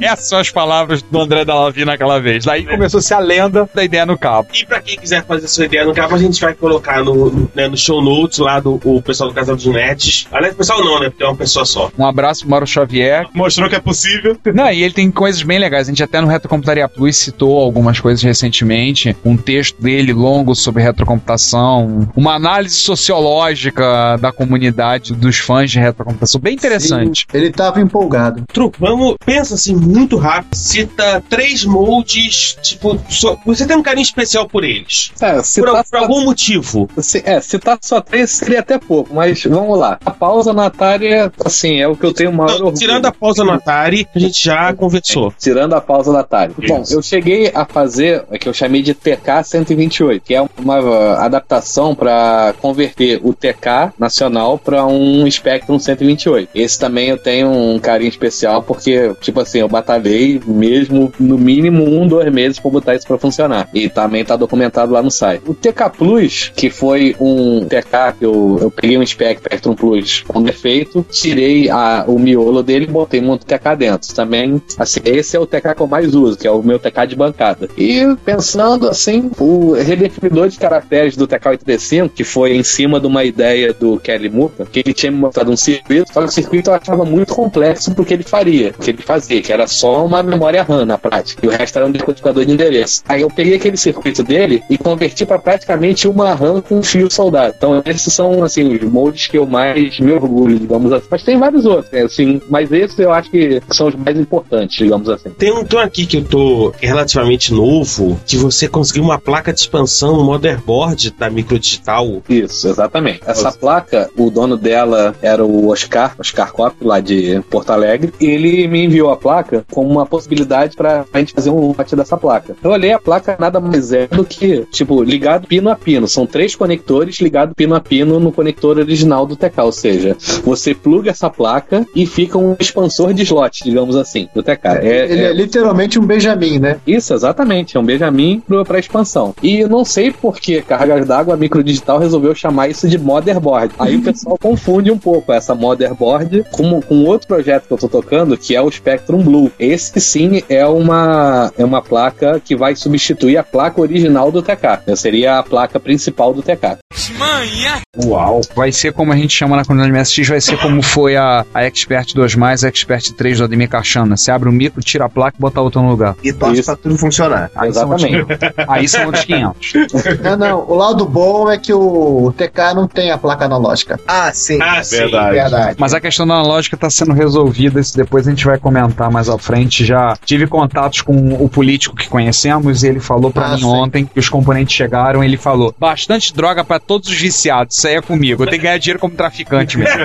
Essas são as palavras do André Dalavi naquela vez. Daí começou-se a lenda da ideia no cabo. E pra quem quiser fazer sua ideia no cabo, a gente vai colocar no, né, no show notes lá do o pessoal do Casal dos Nets. Aliás, o pessoal não, né? Porque é uma pessoa só. Um abraço pro Mauro Xavier. Mostrou que é possível. Não, e ele tem coisas bem legais. A gente até no Retrocomputaria Plus citou algumas coisas recentemente. Um texto dele longo sobre retrocomputação. Uma análise sociológica da comunidade dos fãs de retrocomputação. Bem interessante. Ele estava empolgado. Truco, vamos, pensa assim, muito rápido. Cita três moldes, tipo, só- você tem um carinho especial por eles. É, Por, por algum motivo. se- é, citar só três seria até pouco, mas vamos lá. A pausa na Atari, é, assim, é o que eu tenho maior Não, tirando a pausa no Atari, a gente já conversou. Tirando a pausa da Atari. Bom, Isso. eu cheguei a fazer o que eu chamei de TK 128, que é uma uh, adaptação para converter o TK nacional para um Spectrum 128. Esse também eu tenho um carinho especial porque, tipo assim, eu batalhei mesmo no mínimo um, dois meses para botar isso para funcionar. E também tá documentado lá no site. O TK Plus, que foi um TK que eu, eu peguei um Spectrum Plus com defeito, tirei a- o miolo dele e botei um outro TK dentro. Também, assim, esse é o TK que eu mais uso, que é o meu TK de bancada. E pensando assim, o redefinidor de caracteres do TK-85, que foi em cima de uma ideia do Kelly Muka, que ele tinha me mostrado um circuito, só que o circuito eu achava muito complexo pro que ele faria, o que ele fazia, que era só uma memória RAM na prática, e o resto era um decodificador de endereço. Aí eu peguei aquele circuito dele e converti para praticamente uma RAM com fio soldado. Então esses são assim os moldes que eu mais me orgulho, digamos assim. Mas tem vários outros, né, assim, mas esses eu acho que são os mais importantes, digamos assim. Tem um, um aqui que eu tô relativamente novo, que você conseguiu uma placa de expansão, um motherboard da microdigital. Isso, exatamente. Essa placa, o dono dela era o Oscar, Oscar Cop, lá de Porto Alegre. E ele me enviou a placa como uma possibilidade pra a gente fazer um lote dessa placa. Eu olhei a placa, nada mais é do que, tipo, ligado pino a pino. São três conectores ligados pino a pino no conector original do TK. Ou seja, você pluga essa placa e fica um expansor de slot, digamos assim, do TK. É, Ele é, literalmente um Benjamin, né? isso, exatamente. É um Benjamin para expansão. E eu não sei por que cargas d'água microdigital resolveu chamar isso de motherboard. Aí o pessoal *laughs* confunde um pouco essa motherboard com, com outro projeto que eu tô tocando, que é o Spectrum Blue. Esse sim é uma, é uma placa que vai substituir a placa original do TK. Seria a placa principal do TK. Manha! Uau! Vai ser como a gente chama na comunidade MSX, vai ser como foi a, a Expert 2, a Expert 3 do Ademir Cachana. Você abre o micro, tira a placa e bota outra no lugar. E torce pra tudo funcionar. Aí são Exatamente. outros- Aí são outros 500. *laughs* Não, não. O lado bom é que o TK não tem a placa analógica. Ah, sim. Ah, sim. Verdade. Verdade. Mas a questão da analógica está sendo resolvida, isso depois a gente vai comentar mais à frente. Já tive contatos com o político que conhecemos e ele falou pra Ah, mim sim. ontem que os componentes chegaram. Ele falou: bastante droga pra todos os viciados, isso aí é comigo. Eu tenho que ganhar dinheiro como traficante mesmo. *laughs*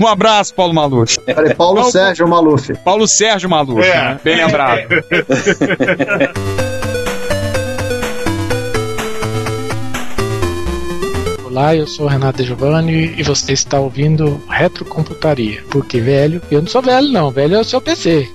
um abraço, Paulo Maluf. Falei, Paulo Sérgio Maluf. Paulo Sérgio Maluf, É. né? bem lembrado. *laughs* Olá, eu sou o Renato Giovanni e você está ouvindo Retrocomputaria. Porque velho, eu não sou velho não, velho é o seu PC.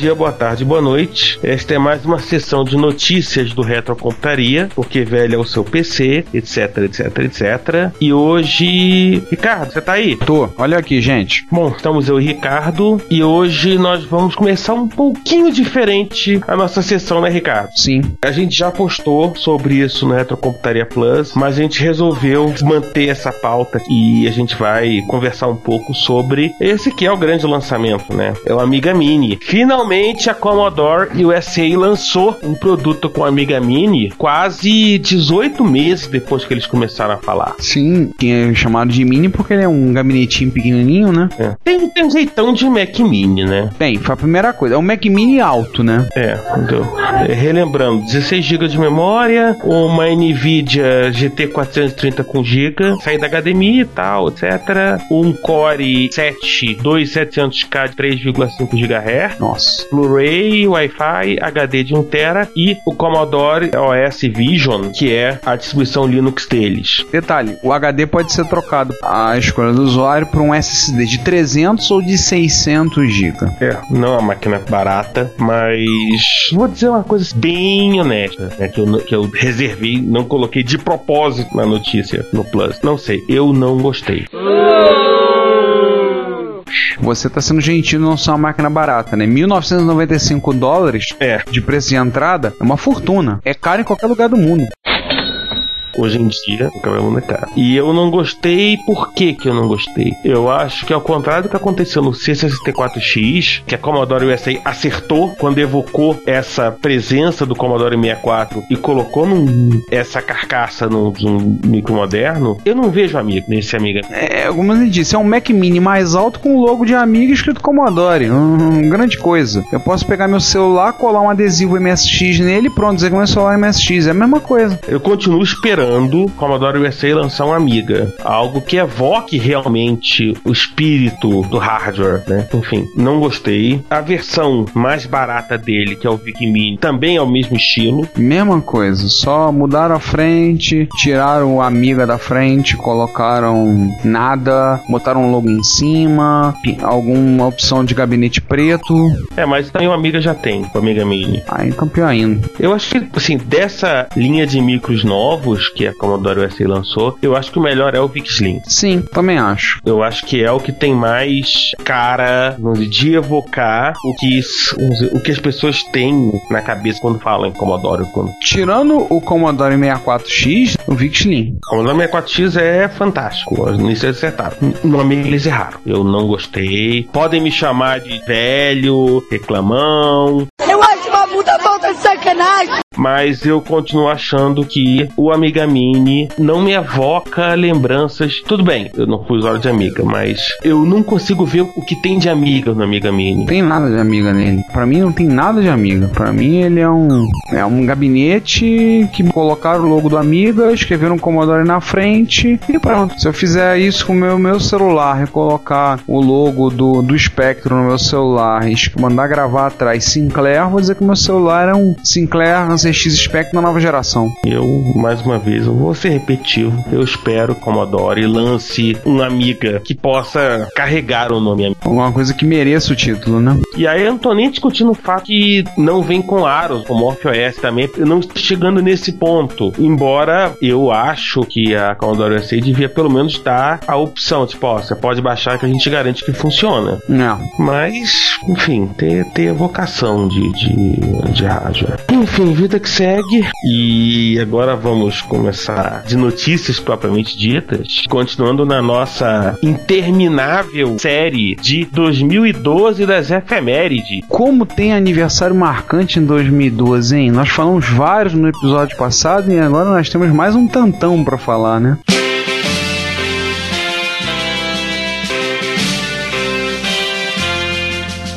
Dia, boa tarde, boa noite. Esta é mais uma sessão de notícias do Retrocomputaria, porque velho é o seu PC, etc, etc, etc. E hoje, Ricardo, você tá aí? Tô, olha aqui, gente. Bom, estamos eu e Ricardo, e hoje nós vamos começar um pouquinho diferente a nossa sessão, né, Ricardo? Sim. A gente já postou sobre isso no Retrocomputaria Plus, mas a gente resolveu manter essa pauta e a gente vai conversar um pouco sobre esse que é o grande lançamento, né? É o Amiga Mini. Finalmente a Commodore USA lançou um produto com o Amiga Mini quase 18 meses depois que eles começaram a falar. Sim, que é chamado de mini porque ele é um gabinetinho pequenininho, né? É. Tem, tem um jeitão de Mac Mini, né? Bem, foi a primeira coisa. É um Mac Mini alto, né? É, entendeu? É, relembrando, 16 GB de memória, uma Nvidia GT 430 com GB, saída HDMI e tal, etc. Um Core 7 2700K de 3,5 GHz. Nossa. Blu-ray, Wi-Fi, HD de 1TB e o Commodore OS Vision, que é a distribuição Linux deles. Detalhe, o HD pode ser trocado a escolha do usuário por um SSD de 300 ou de 600 GB. É, não é uma máquina barata, mas vou dizer uma coisa bem honesta, né, que, eu, que eu reservei, não coloquei de propósito na notícia no Plus. Não sei, eu não gostei. Você tá sendo gentil não só uma máquina barata, né? 1995 dólares É, de preço de entrada é uma fortuna. É caro em qualquer lugar do mundo. Hoje em dia, o cabelo é caro. E eu não gostei, por que que eu não gostei? Eu acho que ao contrário do que aconteceu no C64X, que a Commodore USA acertou quando evocou essa presença do Commodore 64 e colocou num, essa carcaça num, num micro moderno, eu não vejo amigo nesse amiga. É, como eu disse, é um Mac Mini mais alto com o logo de Amiga escrito Commodore. Hum, grande coisa. Eu posso pegar meu celular, colar um adesivo MSX nele e pronto, dizer que meu celular é MSX. É a mesma coisa. Eu continuo esperando o Commodore USA lançar uma Amiga, algo que evoque realmente o espírito do hardware, né? Enfim, não gostei. A versão mais barata dele, que é o Vic Mini, também é o mesmo estilo. Mesma coisa, só mudaram a frente, tiraram o Amiga da frente, colocaram nada, botaram um logo em cima, alguma opção de gabinete preto. É, mas também o Amiga já tem, o Amiga Mini. Aí então pior ainda. Eu acho que, assim, dessa linha de micros novos que a Commodore USA lançou, eu acho que o melhor é o Vic Slim. Sim, também acho. Eu acho que é o que tem mais cara de evocar o que, o que as pessoas têm na cabeça quando falam em Commodore. Quando... Tirando o Commodore 64X, o VIC Slim. O Commodore 64X é fantástico. Nisso eles acertaram. No amigo eles erraram. Eu não gostei. Podem me chamar de velho, reclamão. Eu acho uma puta falta de sacanagem. Mas eu continuo achando que o Amiga Mini não me evoca lembranças. Tudo bem, eu não fui usuário de Amiga, mas eu não consigo ver o que tem de Amiga no Amiga Mini. Tem nada de amiga nele. Pra mim não tem nada de amiga. Pra mim ele é um é um gabinete que colocaram o logo do Amiga, escreveram Commodore na frente e pronto. Se eu fizer isso com o meu, meu celular e colocar o logo do, do Spectrum no meu celular e mandar gravar atrás Sinclair, vou dizer que meu celular é um Sinclair ZX Spectrum na nova geração. Eu, mais uma vez, eu vou ser repetitivo. Eu espero que Commodore lance uma amiga que possa carregar o nome amiga. Alguma coisa que mereça o título, né? E aí eu não tô nem discutindo o fato que não vem com Aros, com MorphOS também, eu não estou chegando nesse ponto. Embora eu acho que a Commodore USA devia pelo menos dar a opção, tipo, ó, você pode baixar que a gente garante que funciona. Não. Mas, enfim, ter, ter vocação de, de, de rádio. Enfim, vida que segue. E agora vamos começar de notícias propriamente ditas. Continuando na nossa interminável série de 2012 das efemérides. Como tem aniversário marcante em 2012, hein? Nós falamos vários no episódio passado e agora nós temos mais um tantão pra falar, né?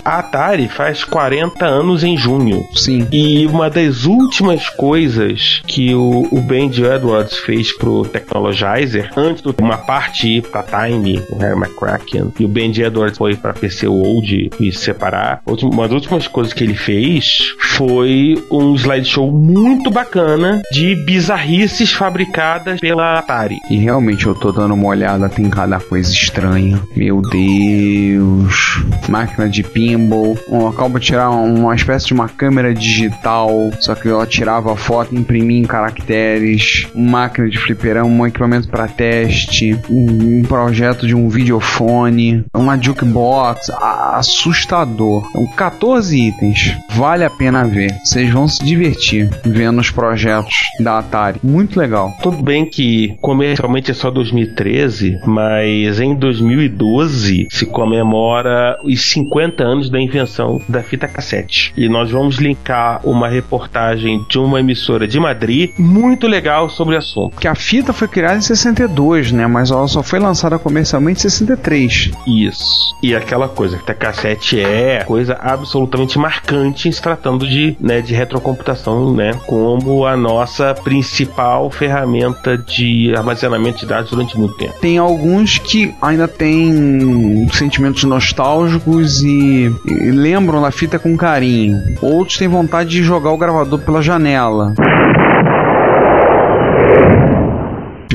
A Atari faz 40 anos em junho. Sim. E uma das últimas coisas que o, o Edwards fez pro Technologizer, antes de uma parte ir pra Time, o Harry McCracken, e o Benji Edwards foi pra PC World e se separar, uma das últimas coisas que ele fez foi um slideshow muito bacana de bizarrices fabricadas pela Atari. E realmente eu tô dando uma olhada, tem cada coisa estranha. Meu Deus. Máquina de pinball. Um acabo de tirar uma espécie de uma câmera digital, só que ela tirava foto imprimia em caracteres. Máquina de fliperão, um equipamento para teste. Um, um projeto de um videofone. Uma jukebox. Assustador. São 14 itens. Vale a pena ver. Vocês vão se divertir vendo os projetos da Atari. Muito legal. Tudo bem que comercialmente é só 2013, mas em 2012 se comemora os 50 anos da invenção da fita cassete. E nós vamos linkar uma reportagem de uma emissora de Madrid muito legal sobre o assunto. Que a fita foi criada em 62, né? Mas ela só foi lançada comercialmente em 63. Isso. E aquela coisa, fita cassete é coisa absolutamente marcante em se tratando de, né, de retrocomputação, né, como a nossa principal ferramenta de armazenamento de dados durante muito tempo. Tem alguns que ainda têm sentimentos nostálgicos e, e lembram da fita com carinho. Outros têm vontade de jogar o gravador pela janela.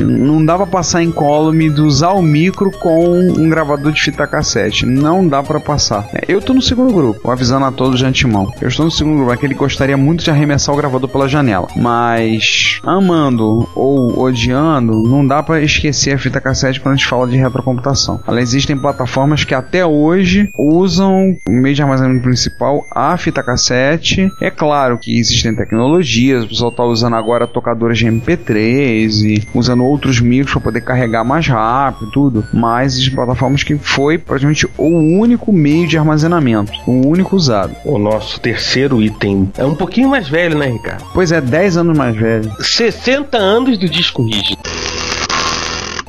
Não dá pra passar em column de usar o micro com um gravador de fita cassete. Não dá pra passar. É, Eu tô no segundo grupo, avisando a todos de antemão. Eu estou no segundo grupo, aquele que gostaria muito de arremessar o gravador pela janela. Mas amando ou odiando, não dá pra esquecer a fita cassete quando a gente fala de retrocomputação. Ela existem plataformas que até hoje usam o meio de armazenamento principal a fita cassete. É claro que existem tecnologias, o pessoal tá usando agora tocadores de MP3 e usando outros micros para poder carregar mais rápido, tudo. Mas existem plataformas que foi praticamente o único meio de armazenamento, o único usado. O nosso terceiro item é um pouquinho mais velho, né, Ricardo? Pois é, 10 anos mais velho. 60 anos do disco rígido.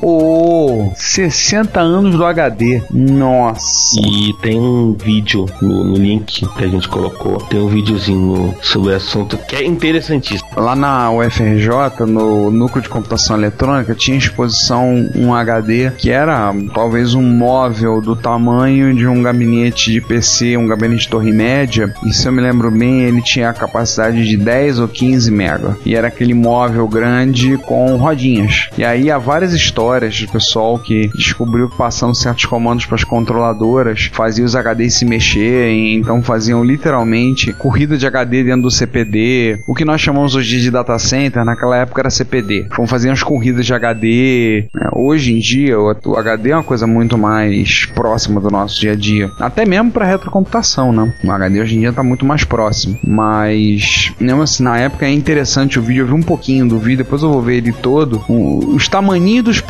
Oh, 60 anos do HD. Nossa. E tem um vídeo no, no link que a gente colocou. Tem um videozinho sobre o assunto que é interessantíssimo. Lá na UFRJ, no Núcleo de Computação Eletrônica, tinha exposição um HD que era talvez um móvel do tamanho de um gabinete de PC, um gabinete de torre média. E se eu me lembro bem, ele tinha a capacidade de 10 ou 15 mega. E era aquele móvel grande com rodinhas. E aí há várias histórias de pessoal que descobriu que passando certos comandos para as controladoras fazia os HDs se mexer, e então faziam literalmente corrida de HD dentro do CPD, o que nós chamamos hoje de data center, naquela época era CPD. Então faziam as corridas de HD. né? Hoje em dia o HD é uma coisa muito mais próxima do nosso dia a dia, até mesmo para retrocomputação, né? O HD hoje em dia está muito mais próximo, mas mesmo assim, na época é interessante o vídeo, eu vi um pouquinho do vídeo, depois eu vou ver ele todo, os tamanhinhos dos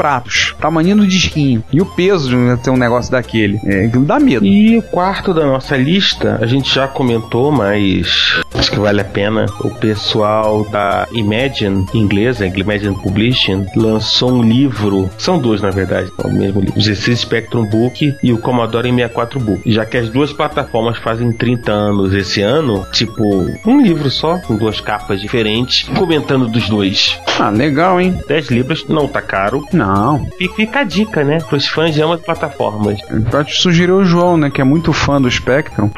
tamanho do disquinho e o peso de ter um negócio daquele. É, dá medo. E o quarto da nossa lista, a gente já comentou, mas acho que vale a pena. O pessoal da Imagine, inglesa, Imagine Publishing, lançou um livro. São dois, na verdade, é o mesmo livro. O Z6 Spectrum Book e o Commodore 64 Book. Já que as duas plataformas fazem 30 anos esse ano, tipo, um livro só, com duas capas diferentes, comentando dos dois. Ah, legal, hein? 10 libras não tá caro. Não. Fica, fica a dica, né? Pros fãs de ambas plataformas. Pra te sugerir o João, né, que é muito fã do Spectrum.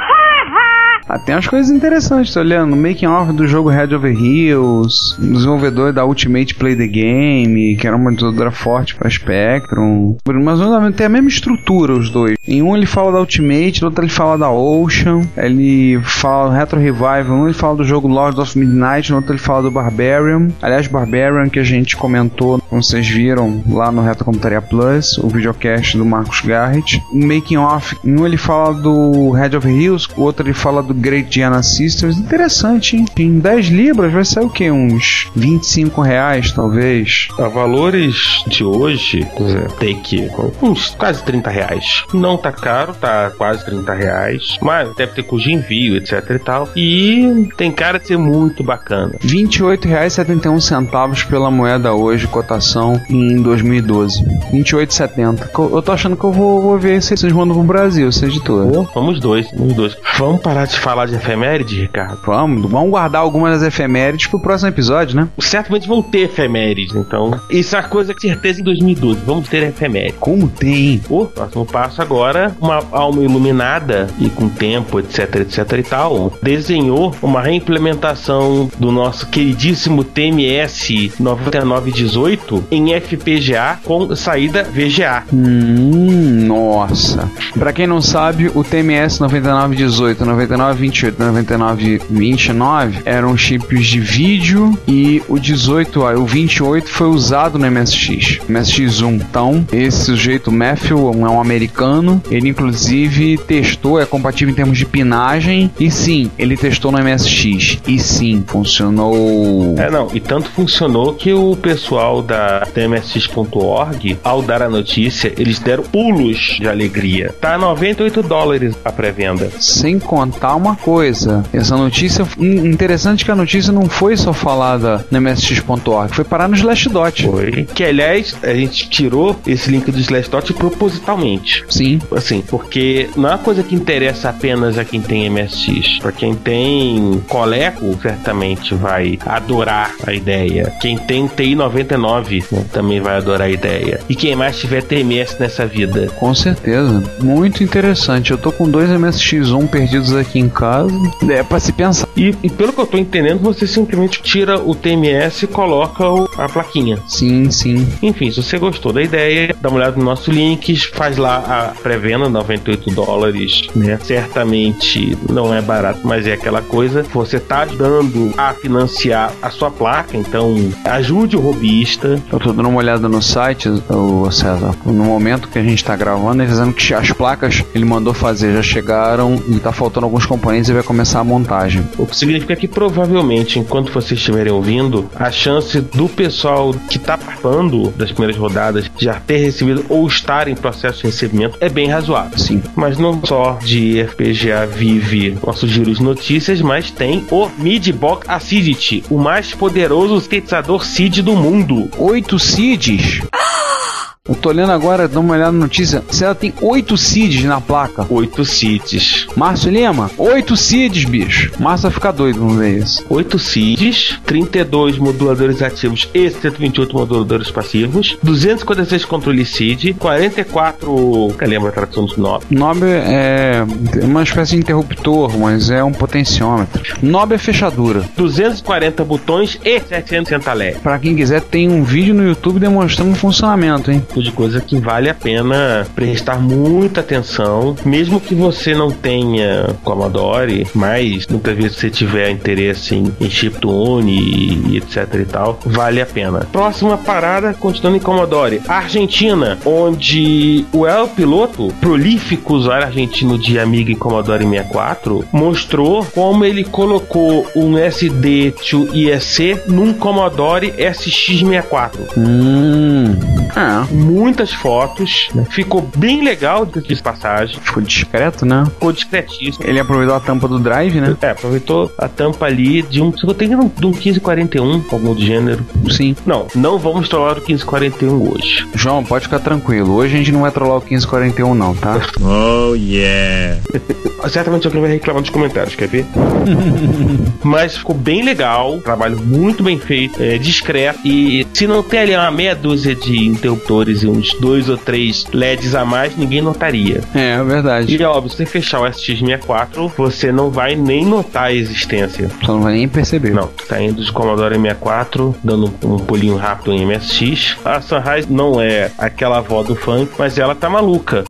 Ah, tem umas coisas interessantes, tô olhando. Making off do jogo Head Over Heels, desenvolvedor da Ultimate Play the Game, que era uma desenvolvedora forte pra Spectrum. Mas não, tem a mesma estrutura os dois. Em um ele fala da Ultimate, no outro ele fala da Ocean, ele fala do Retro Revival, um ele fala do jogo Lords of Midnight, no outro ele fala do Barbarian. Aliás, Barbarian que a gente comentou, como vocês viram lá no Retro Computaria Plus, o videocast do Marcos Garrett. O Making Off, um ele fala do Head of Hills, o outro ele fala do Great Gianna Sisters. Interessante, hein? Em 10 libras vai sair o quê? Uns 25 reais, talvez. A valores de hoje, take uns quase 30 reais. Não tá caro, tá quase 30 reais, mas deve ter custo de envio, etc e tal. E tem cara de ser muito bacana. R$ 28,71 pela moeda hoje, cotação em 2012. R$ 28,70. Eu tô achando que eu vou, vou ver se vocês mandam pro Brasil, esse editor. Pô, vamos dois, vamos dois. Vamos parar de falar de efeméride, Ricardo? Vamos, vamos guardar algumas das efemérides pro próximo episódio, né? Certamente vão ter efemérides, então. Isso é uma coisa que certeza em 2012. Vamos ter efeméride. Como tem? O próximo passo agora, uma alma iluminada e com tempo, etc, etc e tal, desenhou uma reimplementação do nosso queridíssimo TMS 9918 em FPGA com saída VGA. Hum, nossa. Pra quem não sabe, o TMS 9918, 9928, 9929 eram chips de vídeo e o 18, o 28 foi usado no MSX, MSX1. Então, esse sujeito Matthew é um americano, ele inclusive testou, é compatível em termos de pinagem e sim, ele testou no MSX e sim, funcionou. É, não, e tanto funcionou que o pessoal da na tmsx.org, ao dar a notícia, eles deram pulos de alegria. Tá 98 dólares a pré-venda. Sem contar uma coisa, essa notícia hum, interessante que a notícia não foi só falada no msx.org, foi parar no Slashdot. Foi. Que aliás, a gente tirou esse link do Slashdot propositalmente. Sim. Assim, porque não é uma coisa que interessa apenas a quem tem MSX. Pra quem tem Coleco, certamente vai adorar a ideia. Quem tem TI-99 né? Também vai adorar a ideia. E quem mais tiver TMS nessa vida. Com certeza. Muito interessante. Eu tô com dois MSX1 perdidos aqui em casa. É pra se pensar. E, e pelo que eu tô entendendo, você simplesmente tira o TMS e coloca o, a plaquinha. Sim, sim. Enfim, se você gostou da ideia, dá uma olhada no nosso link, faz lá a pré-venda, 98 dólares, né? Certamente não é barato, mas é aquela coisa. Você tá dando a financiar a sua placa, então ajude o robista eu tô dando uma olhada no site, o César. No momento que a gente tá gravando, ele dizendo que as placas ele mandou fazer já chegaram e tá faltando alguns componentes e vai começar a montagem. O que significa que provavelmente, enquanto vocês estiverem ouvindo, a chance do pessoal que tá participando das primeiras rodadas já ter recebido ou estar em processo de recebimento é bem razoável. Sim. Mas não só de FPGA vive nosso giro de notícias, mas tem o Midbox Acidity, o mais poderoso sintetizador SID do mundo. Oito SIDs? Eu tô olhando agora, dá uma olhada na notícia. Se ela tem oito CIDs na placa. Oito CIDs. Márcio Lima, oito CIDs, bicho. Márcio vai ficar doido não ver isso. Oito CIDs, 32 moduladores ativos e 128 moduladores passivos, 256 controles CID, 44. Que lembra a tradução do NOB? NOB é uma espécie de interruptor, mas é um potenciômetro. NOB é fechadura. 240 botões e 760 LED. Pra quem quiser, tem um vídeo no YouTube demonstrando o funcionamento, hein? Tipo de coisa que vale a pena prestar muita atenção, mesmo que você não tenha Commodore, mas muitas vezes você tiver interesse em, em chiptune e, e etc e tal, vale a pena. Próxima parada, continuando em Commodore, Argentina, onde o El Piloto, prolífico usuário argentino de Amiga e Commodore 64, mostrou como ele colocou um SD to IEC num Commodore SX64. Hum. Ah, muitas fotos, ficou bem legal de passagem. Ficou discreto, né? Ficou discretíssimo. Ele aproveitou a tampa do drive, né? É, aproveitou a tampa ali de um. Se eu tenho de um 1541, algum do gênero. Sim. Não, não vamos trollar o 1541 hoje. João, pode ficar tranquilo. Hoje a gente não vai trollar o 1541, não, tá? *laughs* Oh, yeah. *laughs* certamente alguém vai reclamar nos comentários, quer ver? *laughs* Mas ficou bem legal, trabalho muito bem feito, é, discreto. E se não tem ali uma meia dúzia de interruptores e uns dois ou três LEDs a mais, ninguém notaria. É, é verdade. E óbvio, se você fechar o SX64, você não vai nem notar a existência. Você não vai nem perceber. Não, saindo de Commodore 64, dando um pulinho rápido em MSX. A Sunrise não é aquela avó do funk, mas ela tá maluca.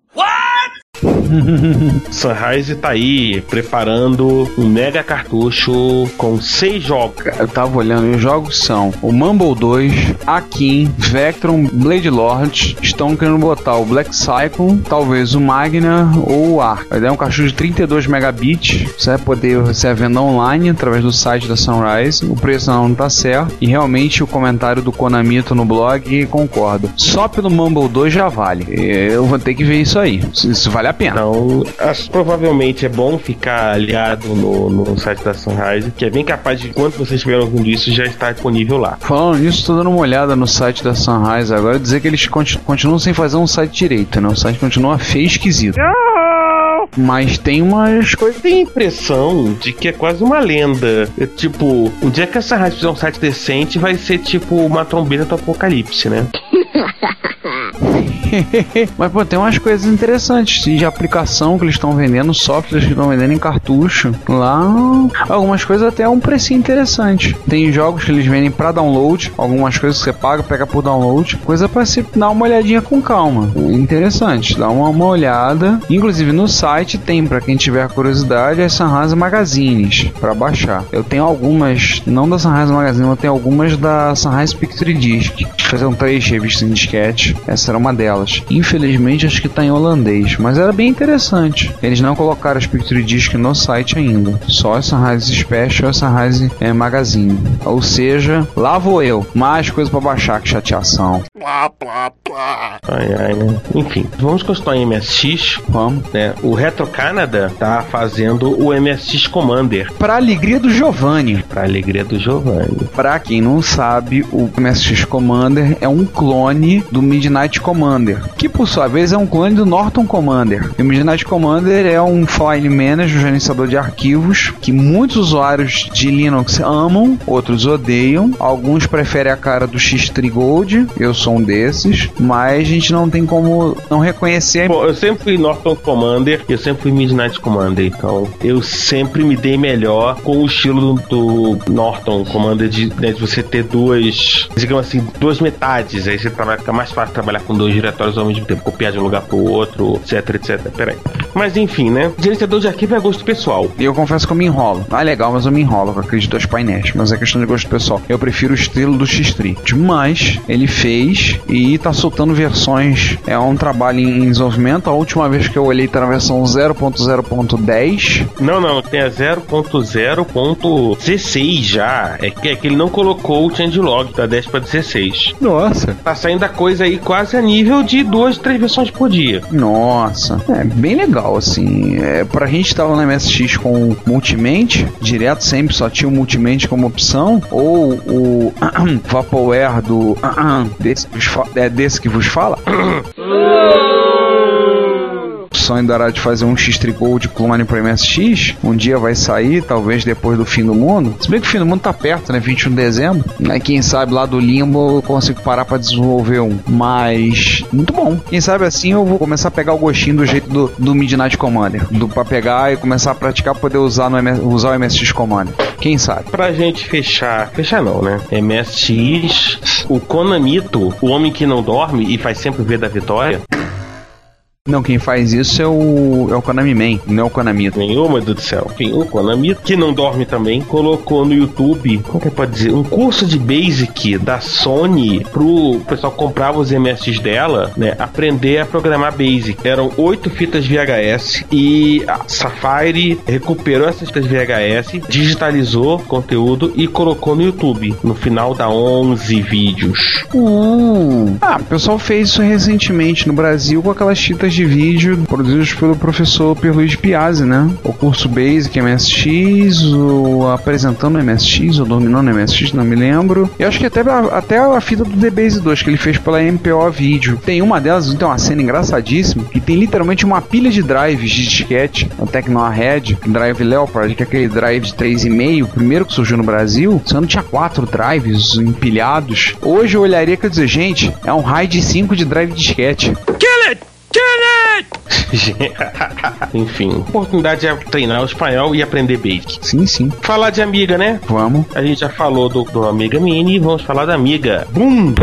*laughs* Sunrise tá aí preparando um mega cartucho com seis jogos. Eu tava olhando e os jogos são o Mumble 2, Akin, Vectron, Blade Lord. Estão querendo botar o Black Cycle, talvez o Magna ou o Arc. A ideia é um cartucho de 32 megabits. Você vai poder você vai online através do site da Sunrise. O preço não tá certo. E realmente o comentário do Konamito no blog concordo. Só pelo Mumble 2 já vale. Eu vou ter que ver isso aí. Isso vale a pena. Então, acho que provavelmente é bom ficar aliado no, no site da Sunrise, que é bem capaz de, quando vocês estiverem ouvindo isso, já está disponível lá. Falando nisso, tô dando uma olhada no site da Sunrise agora, dizer que eles conti- continuam sem fazer um site direito, né? O site continua feio e esquisito. Mas tem umas coisas. Tem a impressão de que é quase uma lenda. É tipo, o dia que a Sunrise fizer um site decente, vai ser tipo uma trombeta do apocalipse, né? *laughs* *laughs* Mas, pô, tem umas coisas interessantes de aplicação que eles estão vendendo, softwares que estão vendendo em cartucho. Lá, algumas coisas até a um precinho interessante. Tem jogos que eles vendem pra download, algumas coisas que você paga, pega por download. Coisa pra se dar uma olhadinha com calma. Interessante, dá uma, uma olhada. Inclusive no site tem, pra quem tiver curiosidade, as Sunrise Magazines pra baixar. Eu tenho algumas, não da Sunrise Magazine, eu tenho algumas da Sunrise Picture Disc. São três revistas em disquete. Essa era uma delas. Infelizmente, acho que tá em holandês, mas era bem interessante. Eles não colocaram as Picture Disc no site ainda. Só essa Sunrise Special e essa Sunrise é, Magazine. Ou seja, lá vou eu. Mais coisa pra baixar, que chateação. Ai, ai, né? Enfim, vamos continuar em MSX. Vamos. Né? O Retro Canada tá fazendo o MSX Commander. Pra alegria do Giovanni. Pra alegria do Giovanni. Pra quem não sabe, o MSX Commander é um clone do Midnight Commander, que por sua vez é um clone do Norton Commander. E o Midnight Commander é um file manager, um gerenciador de arquivos, que muitos usuários de Linux amam, outros odeiam. Alguns preferem a cara do X3 Gold, eu sou um desses, mas a gente não tem como não reconhecer. Bom, eu sempre fui Norton Commander eu sempre fui Midnight Commander, então eu sempre me dei melhor com o estilo do, Norton Commander de, né, de você ter duas, digamos assim, duas metades. Aí você trabalha, fica mais fácil trabalhar com dois diretórios ao mesmo tempo, copiar de um lugar pro outro, etc, etc. Peraí. Mas enfim, né? Gerenciador de arquivo é gosto pessoal. E eu confesso que eu me enrolo. Ah, legal, mas eu me enrolo com aqueles dois painéis. Mas é questão de gosto pessoal. Eu prefiro o estilo do X3. Mas ele fez e tá soltando versões. É um trabalho em desenvolvimento. A última vez que eu olhei tá na versão 0.0.10. Não, não, tem a 0.0.16 já. É que, é que ele não colocou o changelog da 10 para 16. Nossa. Tá saindo a coisa aí quase a nível de duas, três versões por dia. Nossa, é bem legal assim. É, pra gente tava no MSX com Multimente, direto sempre só tinha o Multimente como opção, ou o *clears throat* Vaporware do *clears throat* desse, é, desse que vos fala. *clears throat* sonho dará de fazer um X Gold clone para MSX. Um dia vai sair, talvez depois do fim do mundo. Se bem que o fim do mundo tá perto, né? 21 de dezembro. Aí quem sabe lá do limbo eu consigo parar para desenvolver um. Mas muito bom. Quem sabe assim eu vou começar a pegar o gostinho do jeito do, do Midnight Commander. Do, pra pegar e começar a praticar poder usar, no usar o MSX Commander. Quem sabe? Pra gente fechar, fechar não, né? MSX, o Konamito, o homem que não dorme e faz sempre ver da vitória. Não, quem faz isso é o, é o Konami Man, não é o Konamito. Nenhum, meu Deus do céu. Enfim, o Konami, que não dorme também, colocou no YouTube, como que pode dizer, um curso de Basic da Sony pro pessoal que comprava os MSX dela, né, aprender a programar Basic. Eram oito fitas VHS e a Safari recuperou essas fitas VHS, digitalizou o conteúdo e colocou no YouTube. No final dá 11 vídeos. Hum. Ah, o pessoal fez isso recentemente no Brasil com aquelas fitas aulas de vídeo produzidos pelo professor Pierluigi Piazzi, né? O curso Basic MSX, o apresentando MSX, ou dominando MSX, não me lembro. E acho que até, até a fita do DBase 2 que ele fez pela MPO Vídeo. Tem uma delas, tem uma cena engraçadíssima, que tem literalmente uma pilha de drives de disquete, a Tecnohead, Drive Leopard, que é aquele drive de 3,5, o primeiro que surgiu no Brasil, sendo tinha quatro drives empilhados. Hoje eu olharia e dizer, gente, é um RAID 5 de drive disquete. Kill *laughs* Enfim, oportunidade é treinar o espanhol e aprender basic. Sim, sim. Falar de amiga, né? Vamos. A gente já falou do, do Amiga Mini, vamos falar da Amiga Boom!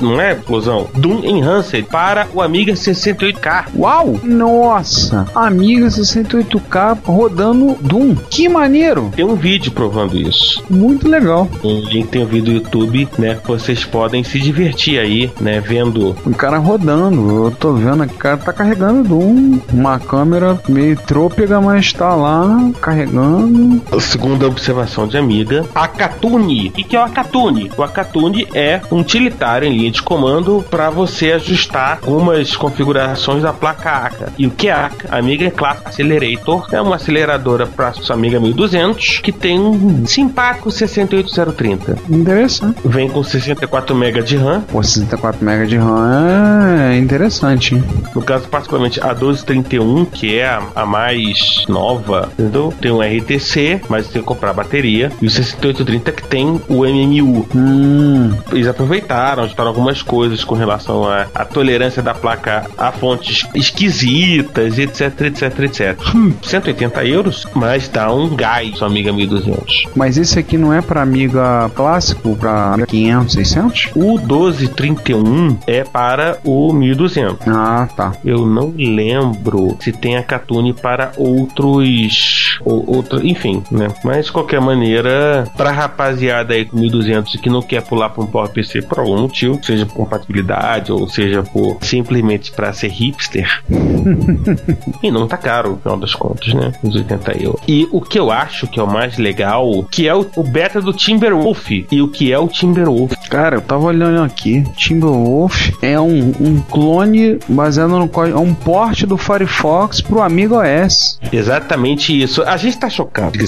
Não é, explosão? Doom Enhanced para o Amiga 68K. Uau! Nossa! Amiga 68K rodando Doom. Que maneiro! Tem um vídeo provando isso. Muito legal. Um link tem um vídeo do YouTube, né? Vocês podem se divertir aí, né? Vendo O cara rodando. Eu tô vendo que o cara tá carregando Doom. Uma câmera meio trôpega, mas tá lá carregando. segunda observação de Amiga. A. O que, que é o Akatune? O Akatune é um utilitário em linha de comando para você ajustar algumas configurações da placa ACA. E o que é ACA? Amiga é Class Accelerator. É uma aceleradora para sua Amiga 1200 que tem um simpático 68030. Interessante. Vem com 64 MB de RAM. Pô, 64 MB de RAM é interessante. hein? No caso, particularmente a 1231, que é a, a mais nova, entendeu? Tem um RTC, mas tem que comprar bateria. E o 6830 que tem o MMU. Hum, Eles aproveitaram, ajustaram algumas coisas com relação à, à tolerância da placa a fontes esquisitas, etc, etc, etc. Hum, 180 euros, mas dá um gás, sua amiga 1200. mas esse aqui não é pra Amiga clássico, pra 500, 600? O 1231 é para o 1200. Ah, tá. Eu não lembro se tem a Catune para outros. Ou, outro, enfim, né? Mas de qualquer maneira, pra rapaziada aí com 1200 que não quer pular pra um PowerPC por algum motivo, seja por compatibilidade ou seja por simplesmente pra ser hipster, *laughs* e não tá caro, no final das contas, né? Uns 80 euros. E o que eu acho que é o mais legal, que é o, o beta do Timberwolf. E o que é o Timberwolf? Cara, eu tava olhando aqui. Timberwolf é um, um clone baseado no código. É um porte do Firefox pro Amiga OS. Exatamente isso. A gente tá chocado.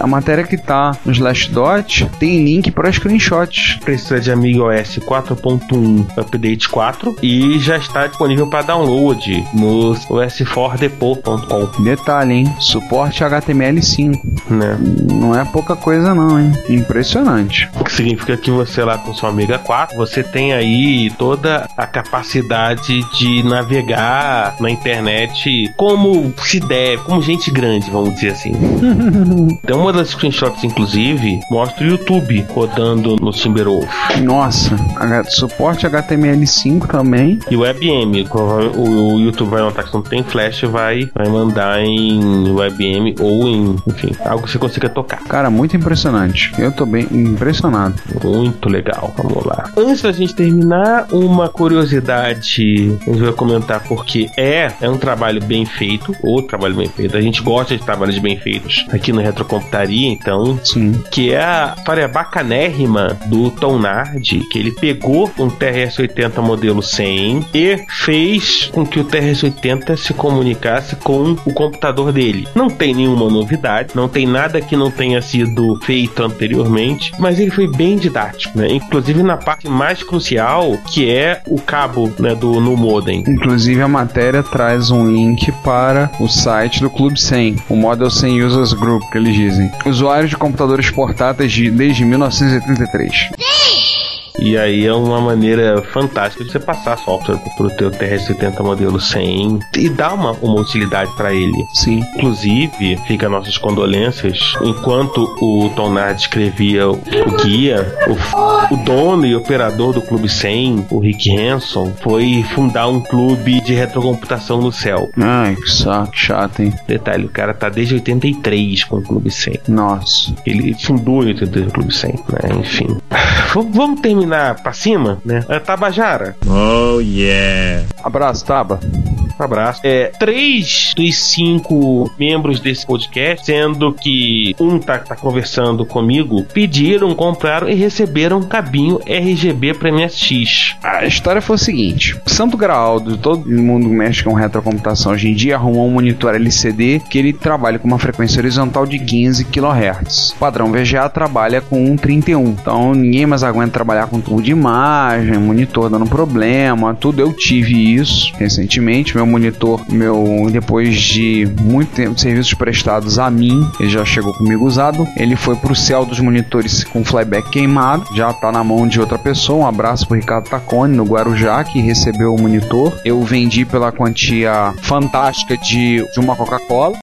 A matéria que tá no Slashdot tem link para screenshots. precisa de Amiga OS 4.1 Update 4 e já está disponível para download no os4depot.com, Detalhe, hein? Suporte HTML5. né? Não é pouca coisa, não, hein? Impressionante. O que significa que você lá com sua Amiga 4, você tem aí toda a capacidade de navegar na internet como se deve, como gente grande, vamos dizer assim. *laughs* Então uma das screenshots, inclusive, mostra o YouTube rodando no Timberwolf. Nossa, suporte HTML5 também. E o WebM, o, o YouTube vai notar que não tem flash, vai, vai mandar em WebM ou em, enfim, algo que você consiga tocar. Cara, muito impressionante. Eu tô bem impressionado. Muito legal, vamos lá. Antes da gente terminar, uma curiosidade a gente vai comentar porque é, é um trabalho bem feito, outro trabalho bem feito. A gente gosta de trabalhos bem feitos aqui no Retrocomputaria, então, Sim. que é a história bacanérrima do Tom Nard, que ele pegou um TRS-80 modelo 100 e fez com que o TRS-80 se comunicasse com o computador dele. Não tem nenhuma novidade, não tem nada que não tenha sido feito anteriormente, mas ele foi bem didático, né? Inclusive na parte mais crucial, que é o cabo né, do no modem. Inclusive a matéria traz um link para o site do Clube 100, o Model 100 Users Group, que eles dizem. Usuários de computadores portáteis de, desde 1983. E aí é uma maneira fantástica de você passar software pro teu TRS-80 modelo 100 e dar uma, uma utilidade para ele. Sim. Inclusive, fica nossas condolências, enquanto o Tonard escrevia o, o guia, o, o dono e operador do Clube 100, o Rick Hanson, foi fundar um clube de retrocomputação no céu. Ai, que saco, chato, hein? Detalhe, o cara tá desde 83 com o Clube 100. Nossa. Ele fundou em 83 o Clube 100, né? Enfim. *sighs* V- Vamos terminar pra cima, né? É Tabajara. Oh, yeah. Abraço, Taba. Abraço. É, três dos cinco membros desse podcast, sendo que um tá, tá conversando comigo, pediram, compraram e receberam um cabinho RGB para MSX. A história foi o seguinte: Santo Graal, todo mundo mexe com retrocomputação hoje em dia, arrumou um monitor LCD que ele trabalha com uma frequência horizontal de 15 kHz. O padrão VGA trabalha com um 31. Então ninguém mais aguenta trabalhar com tubo de imagem, monitor dando problema, tudo. Eu tive isso recentemente. Meu monitor, meu depois de muito tempo serviços prestados a mim, ele já chegou comigo usado. Ele foi pro céu dos monitores com flyback queimado, já tá na mão de outra pessoa. Um abraço pro Ricardo Tacone no Guarujá que recebeu o monitor. Eu vendi pela quantia fantástica de, de uma Coca-Cola.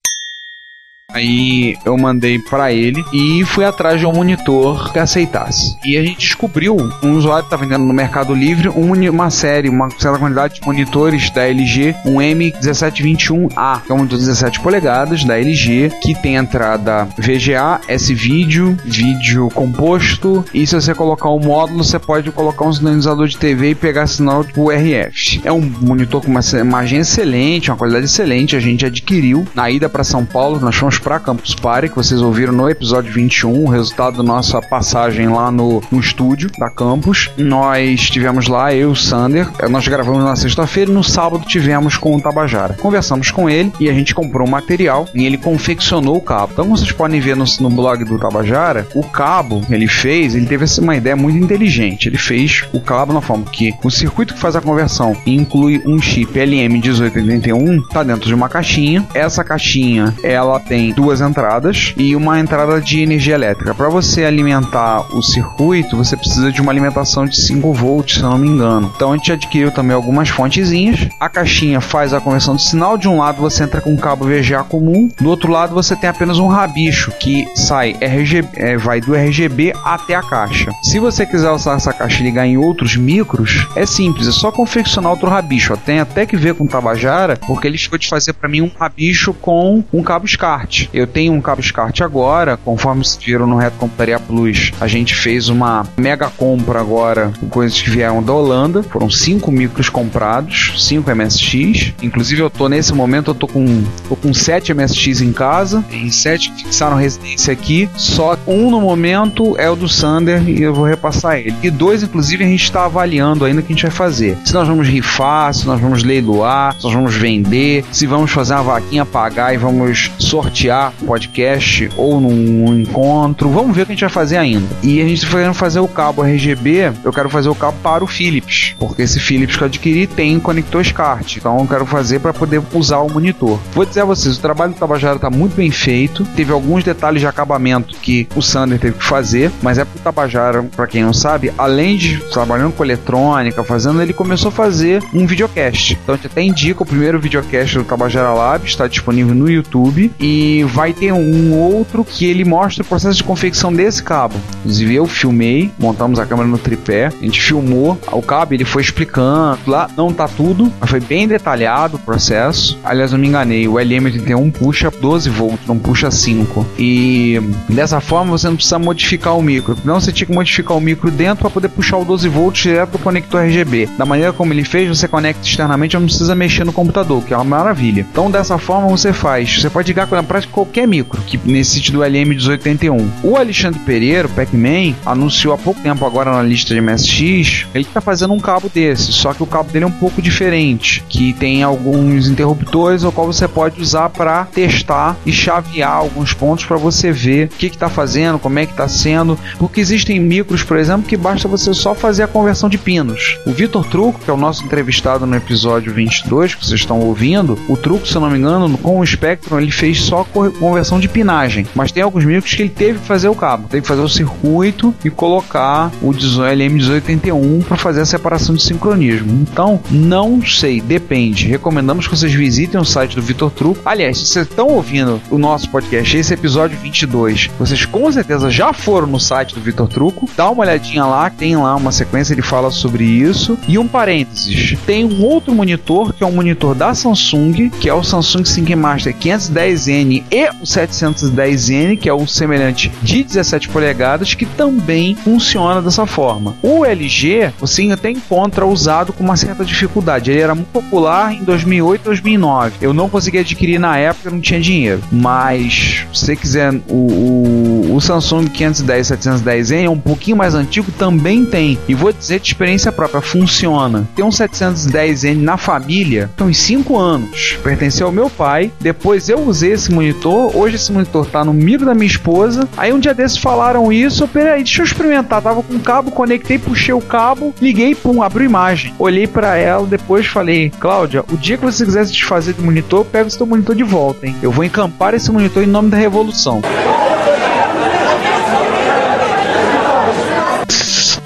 Aí eu mandei para ele e fui atrás de um monitor que aceitasse. E a gente descobriu, um usuário está vendendo no Mercado Livre um, uma série, uma certa quantidade de monitores da LG, um M1721A, que é um monitor de 17 polegadas da LG, que tem entrada VGA, S-Vídeo, vídeo composto, e se você colocar um módulo, você pode colocar um sinalizador de TV e pegar sinal tipo RF. É um monitor com uma imagem excelente, uma qualidade excelente, a gente adquiriu na ida para São Paulo, nós fomos para Campus Party, que vocês ouviram no episódio 21, o resultado da nossa passagem lá no, no estúdio da Campus. Nós estivemos lá, eu e o Sander, nós gravamos na sexta-feira e no sábado tivemos com o Tabajara. Conversamos com ele e a gente comprou o material e ele confeccionou o cabo. Então, como vocês podem ver no, no blog do Tabajara, o cabo ele fez, ele teve uma ideia muito inteligente. Ele fez o cabo na forma que o circuito que faz a conversão inclui um chip LM1881, tá dentro de uma caixinha. Essa caixinha, ela tem duas entradas e uma entrada de energia elétrica. Para você alimentar o circuito, você precisa de uma alimentação de 5 volts, se não me engano. Então a gente adquiriu também algumas fontezinhas. A caixinha faz a conversão de sinal. De um lado você entra com um cabo VGA comum, do outro lado você tem apenas um rabicho que sai RGB, é, vai do RGB até a caixa. Se você quiser usar essa caixa e ligar em outros micros, é simples, é só confeccionar outro rabicho. Tem até que ver com o Tabajara, porque ele chegou de fazer para mim um rabicho com um cabo SCART. Eu tenho um cabo SCART agora, conforme se viram no Reto Plus, a gente fez uma mega compra agora com coisas que vieram da Holanda. Foram cinco micros comprados, 5 MSX. Inclusive eu tô nesse momento, eu tô com, tô com 7 MSX em casa. Tem 7 que fixaram residência aqui. Só um no momento é o do Sander e eu vou repassar ele. E dois, inclusive, a gente está avaliando ainda o que a gente vai fazer. Se nós vamos rifar, se nós vamos leiloar, se nós vamos vender, se vamos fazer uma vaquinha pagar e vamos sortear podcast ou num encontro. Vamos ver o que a gente vai fazer ainda. E a gente está querendo fazer o cabo RGB. Eu quero fazer o cabo para o Philips, porque esse Philips que eu adquiri tem conector SCART. Então eu quero fazer para poder usar o monitor. Vou dizer a vocês, o trabalho do Tabajara está muito bem feito. Teve alguns detalhes de acabamento que o Sander teve que fazer, mas é pro Tabajara, para quem não sabe, além de trabalhando com eletrônica, fazendo, ele começou a fazer um videocast. Então a gente até indica o primeiro videocast do Tabajara Lab, está disponível no YouTube e vai ter um outro que ele mostra o processo de confecção desse cabo. Inclusive eu filmei, montamos a câmera no tripé, a gente filmou o cabo, ele foi explicando lá, não tá tudo, mas foi bem detalhado o processo. Aliás, eu me enganei, o LM81 puxa 12 volts, não puxa 5. E dessa forma você não precisa modificar o micro. Não, você tinha que modificar o micro dentro para poder puxar o 12 volts direto do conector RGB. Da maneira como ele fez, você conecta externamente, não precisa mexer no computador, que é uma maravilha. Então dessa forma você faz, você pode ligar com prática qualquer micro, que nesse sítio do LM1881. O Alexandre Pereira, o Pac-Man, anunciou há pouco tempo agora na lista de MSX, ele está fazendo um cabo desse, só que o cabo dele é um pouco diferente, que tem alguns interruptores o qual você pode usar para testar e chavear alguns pontos para você ver o que está fazendo, como é que está sendo, porque existem micros, por exemplo, que basta você só fazer a conversão de pinos. O Vitor Truco, que é o nosso entrevistado no episódio 22 que vocês estão ouvindo, o Truco, se eu não me engano, com o Spectrum ele fez só conversão de pinagem, mas tem alguns micros que ele teve que fazer o cabo, teve que fazer o circuito e colocar o LM1881 para fazer a separação de sincronismo. Então, não sei, depende. Recomendamos que vocês visitem o site do Vitor Truco. Aliás, se vocês estão ouvindo o nosso podcast, esse episódio 22, vocês com certeza já foram no site do Vitor Truco, dá uma olhadinha lá, tem lá uma sequência, ele fala sobre isso. E um parênteses, tem um outro monitor que é um monitor da Samsung, que é o Samsung Sync Master 510N E o 710N, que é o semelhante de 17 polegadas, que também funciona dessa forma. O LG você até encontra usado com uma certa dificuldade. Ele era muito popular em 2008, 2009. Eu não consegui adquirir na época, não tinha dinheiro. Mas se você quiser o, o, o Samsung 510 710N é um pouquinho mais antigo, também tem. E vou dizer de experiência própria, funciona. Tem um 710N na família, tem uns 5 anos. Pertenceu ao meu pai. Depois eu usei esse monitor. Hoje esse monitor tá no miro da minha esposa. Aí um dia desses falaram isso. Eu, peraí, deixa eu experimentar. Tava com o cabo, conectei, puxei o cabo, liguei, pum, abriu imagem. Olhei para ela, depois falei, Cláudia, o dia que você quiser se desfazer do monitor, pega o seu monitor de volta, hein? Eu vou encampar esse monitor em nome da revolução.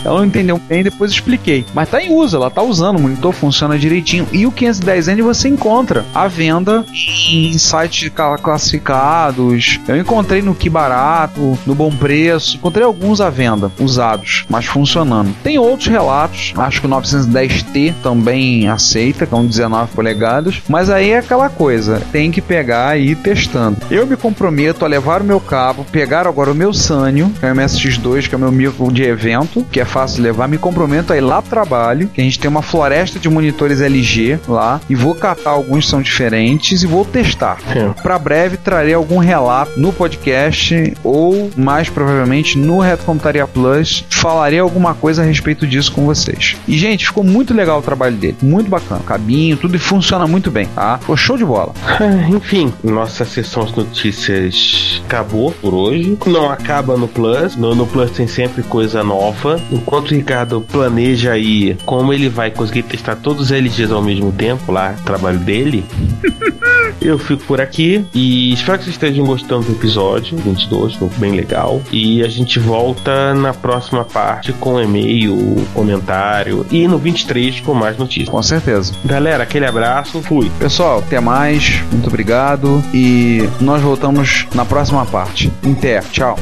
Ela não entendeu bem, depois expliquei. Mas tá em uso, ela tá usando, o monitor funciona direitinho. E o 510N você encontra à venda em sites classificados. Eu encontrei no Que Barato, no Bom Preço, encontrei alguns à venda, usados, mas funcionando. Tem outros relatos, acho que o 910T também aceita, com 19 polegadas, mas aí é aquela coisa, tem que pegar e ir testando. Eu me comprometo a levar o meu cabo, pegar agora o meu Sanyo, que é o MSX2, que é o meu micro de evento, que é fácil de levar, me comprometo a ir lá pro trabalho, que a gente tem uma floresta de monitores LG lá, e vou catar alguns que são diferentes e vou testar. Para breve trarei algum relato no podcast ou mais provavelmente no Retrocomputaria Plus, falarei alguma coisa a respeito disso com vocês. E gente, ficou muito legal o trabalho dele, muito bacana, cabinho, tudo e funciona muito bem, tá? Ficou show de bola. Ah, Enfim, nossa sessão de notícias acabou por hoje. Não acaba no Plus. No, no Plus tem sempre coisa nova. Enquanto o Ricardo planeja aí como ele vai conseguir testar todos os LGs ao mesmo tempo lá, trabalho dele. *laughs* Eu fico por aqui e espero que vocês estejam gostando do episódio 22, foi bem legal. E a gente volta na próxima parte com e-mail, comentário e no 23 com mais notícias. Com certeza. Galera, aquele abraço, fui. Pessoal, até mais, muito obrigado e nós voltamos na próxima parte. Até, tchau.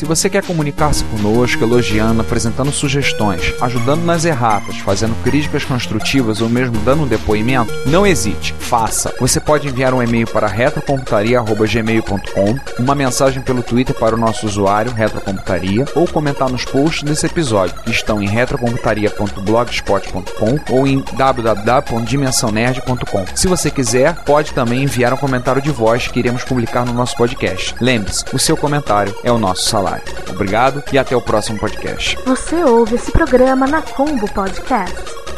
Se você quer comunicar-se conosco, elogiando, apresentando sugestões, ajudando nas erratas, fazendo críticas construtivas ou mesmo dando um depoimento, não hesite, faça. Você pode enviar um e-mail para retrocomputaria.gmail.com, uma mensagem pelo Twitter para o nosso usuário Retrocomputaria ou comentar nos posts desse episódio, que estão em retrocomputaria.blogspot.com ou em www.dimensãonerd.com. Se você quiser, pode também enviar um comentário de voz que iremos publicar no nosso podcast. Lembre-se, o seu comentário é o nosso salário. Obrigado e até o próximo podcast. Você ouve esse programa na Combo Podcast.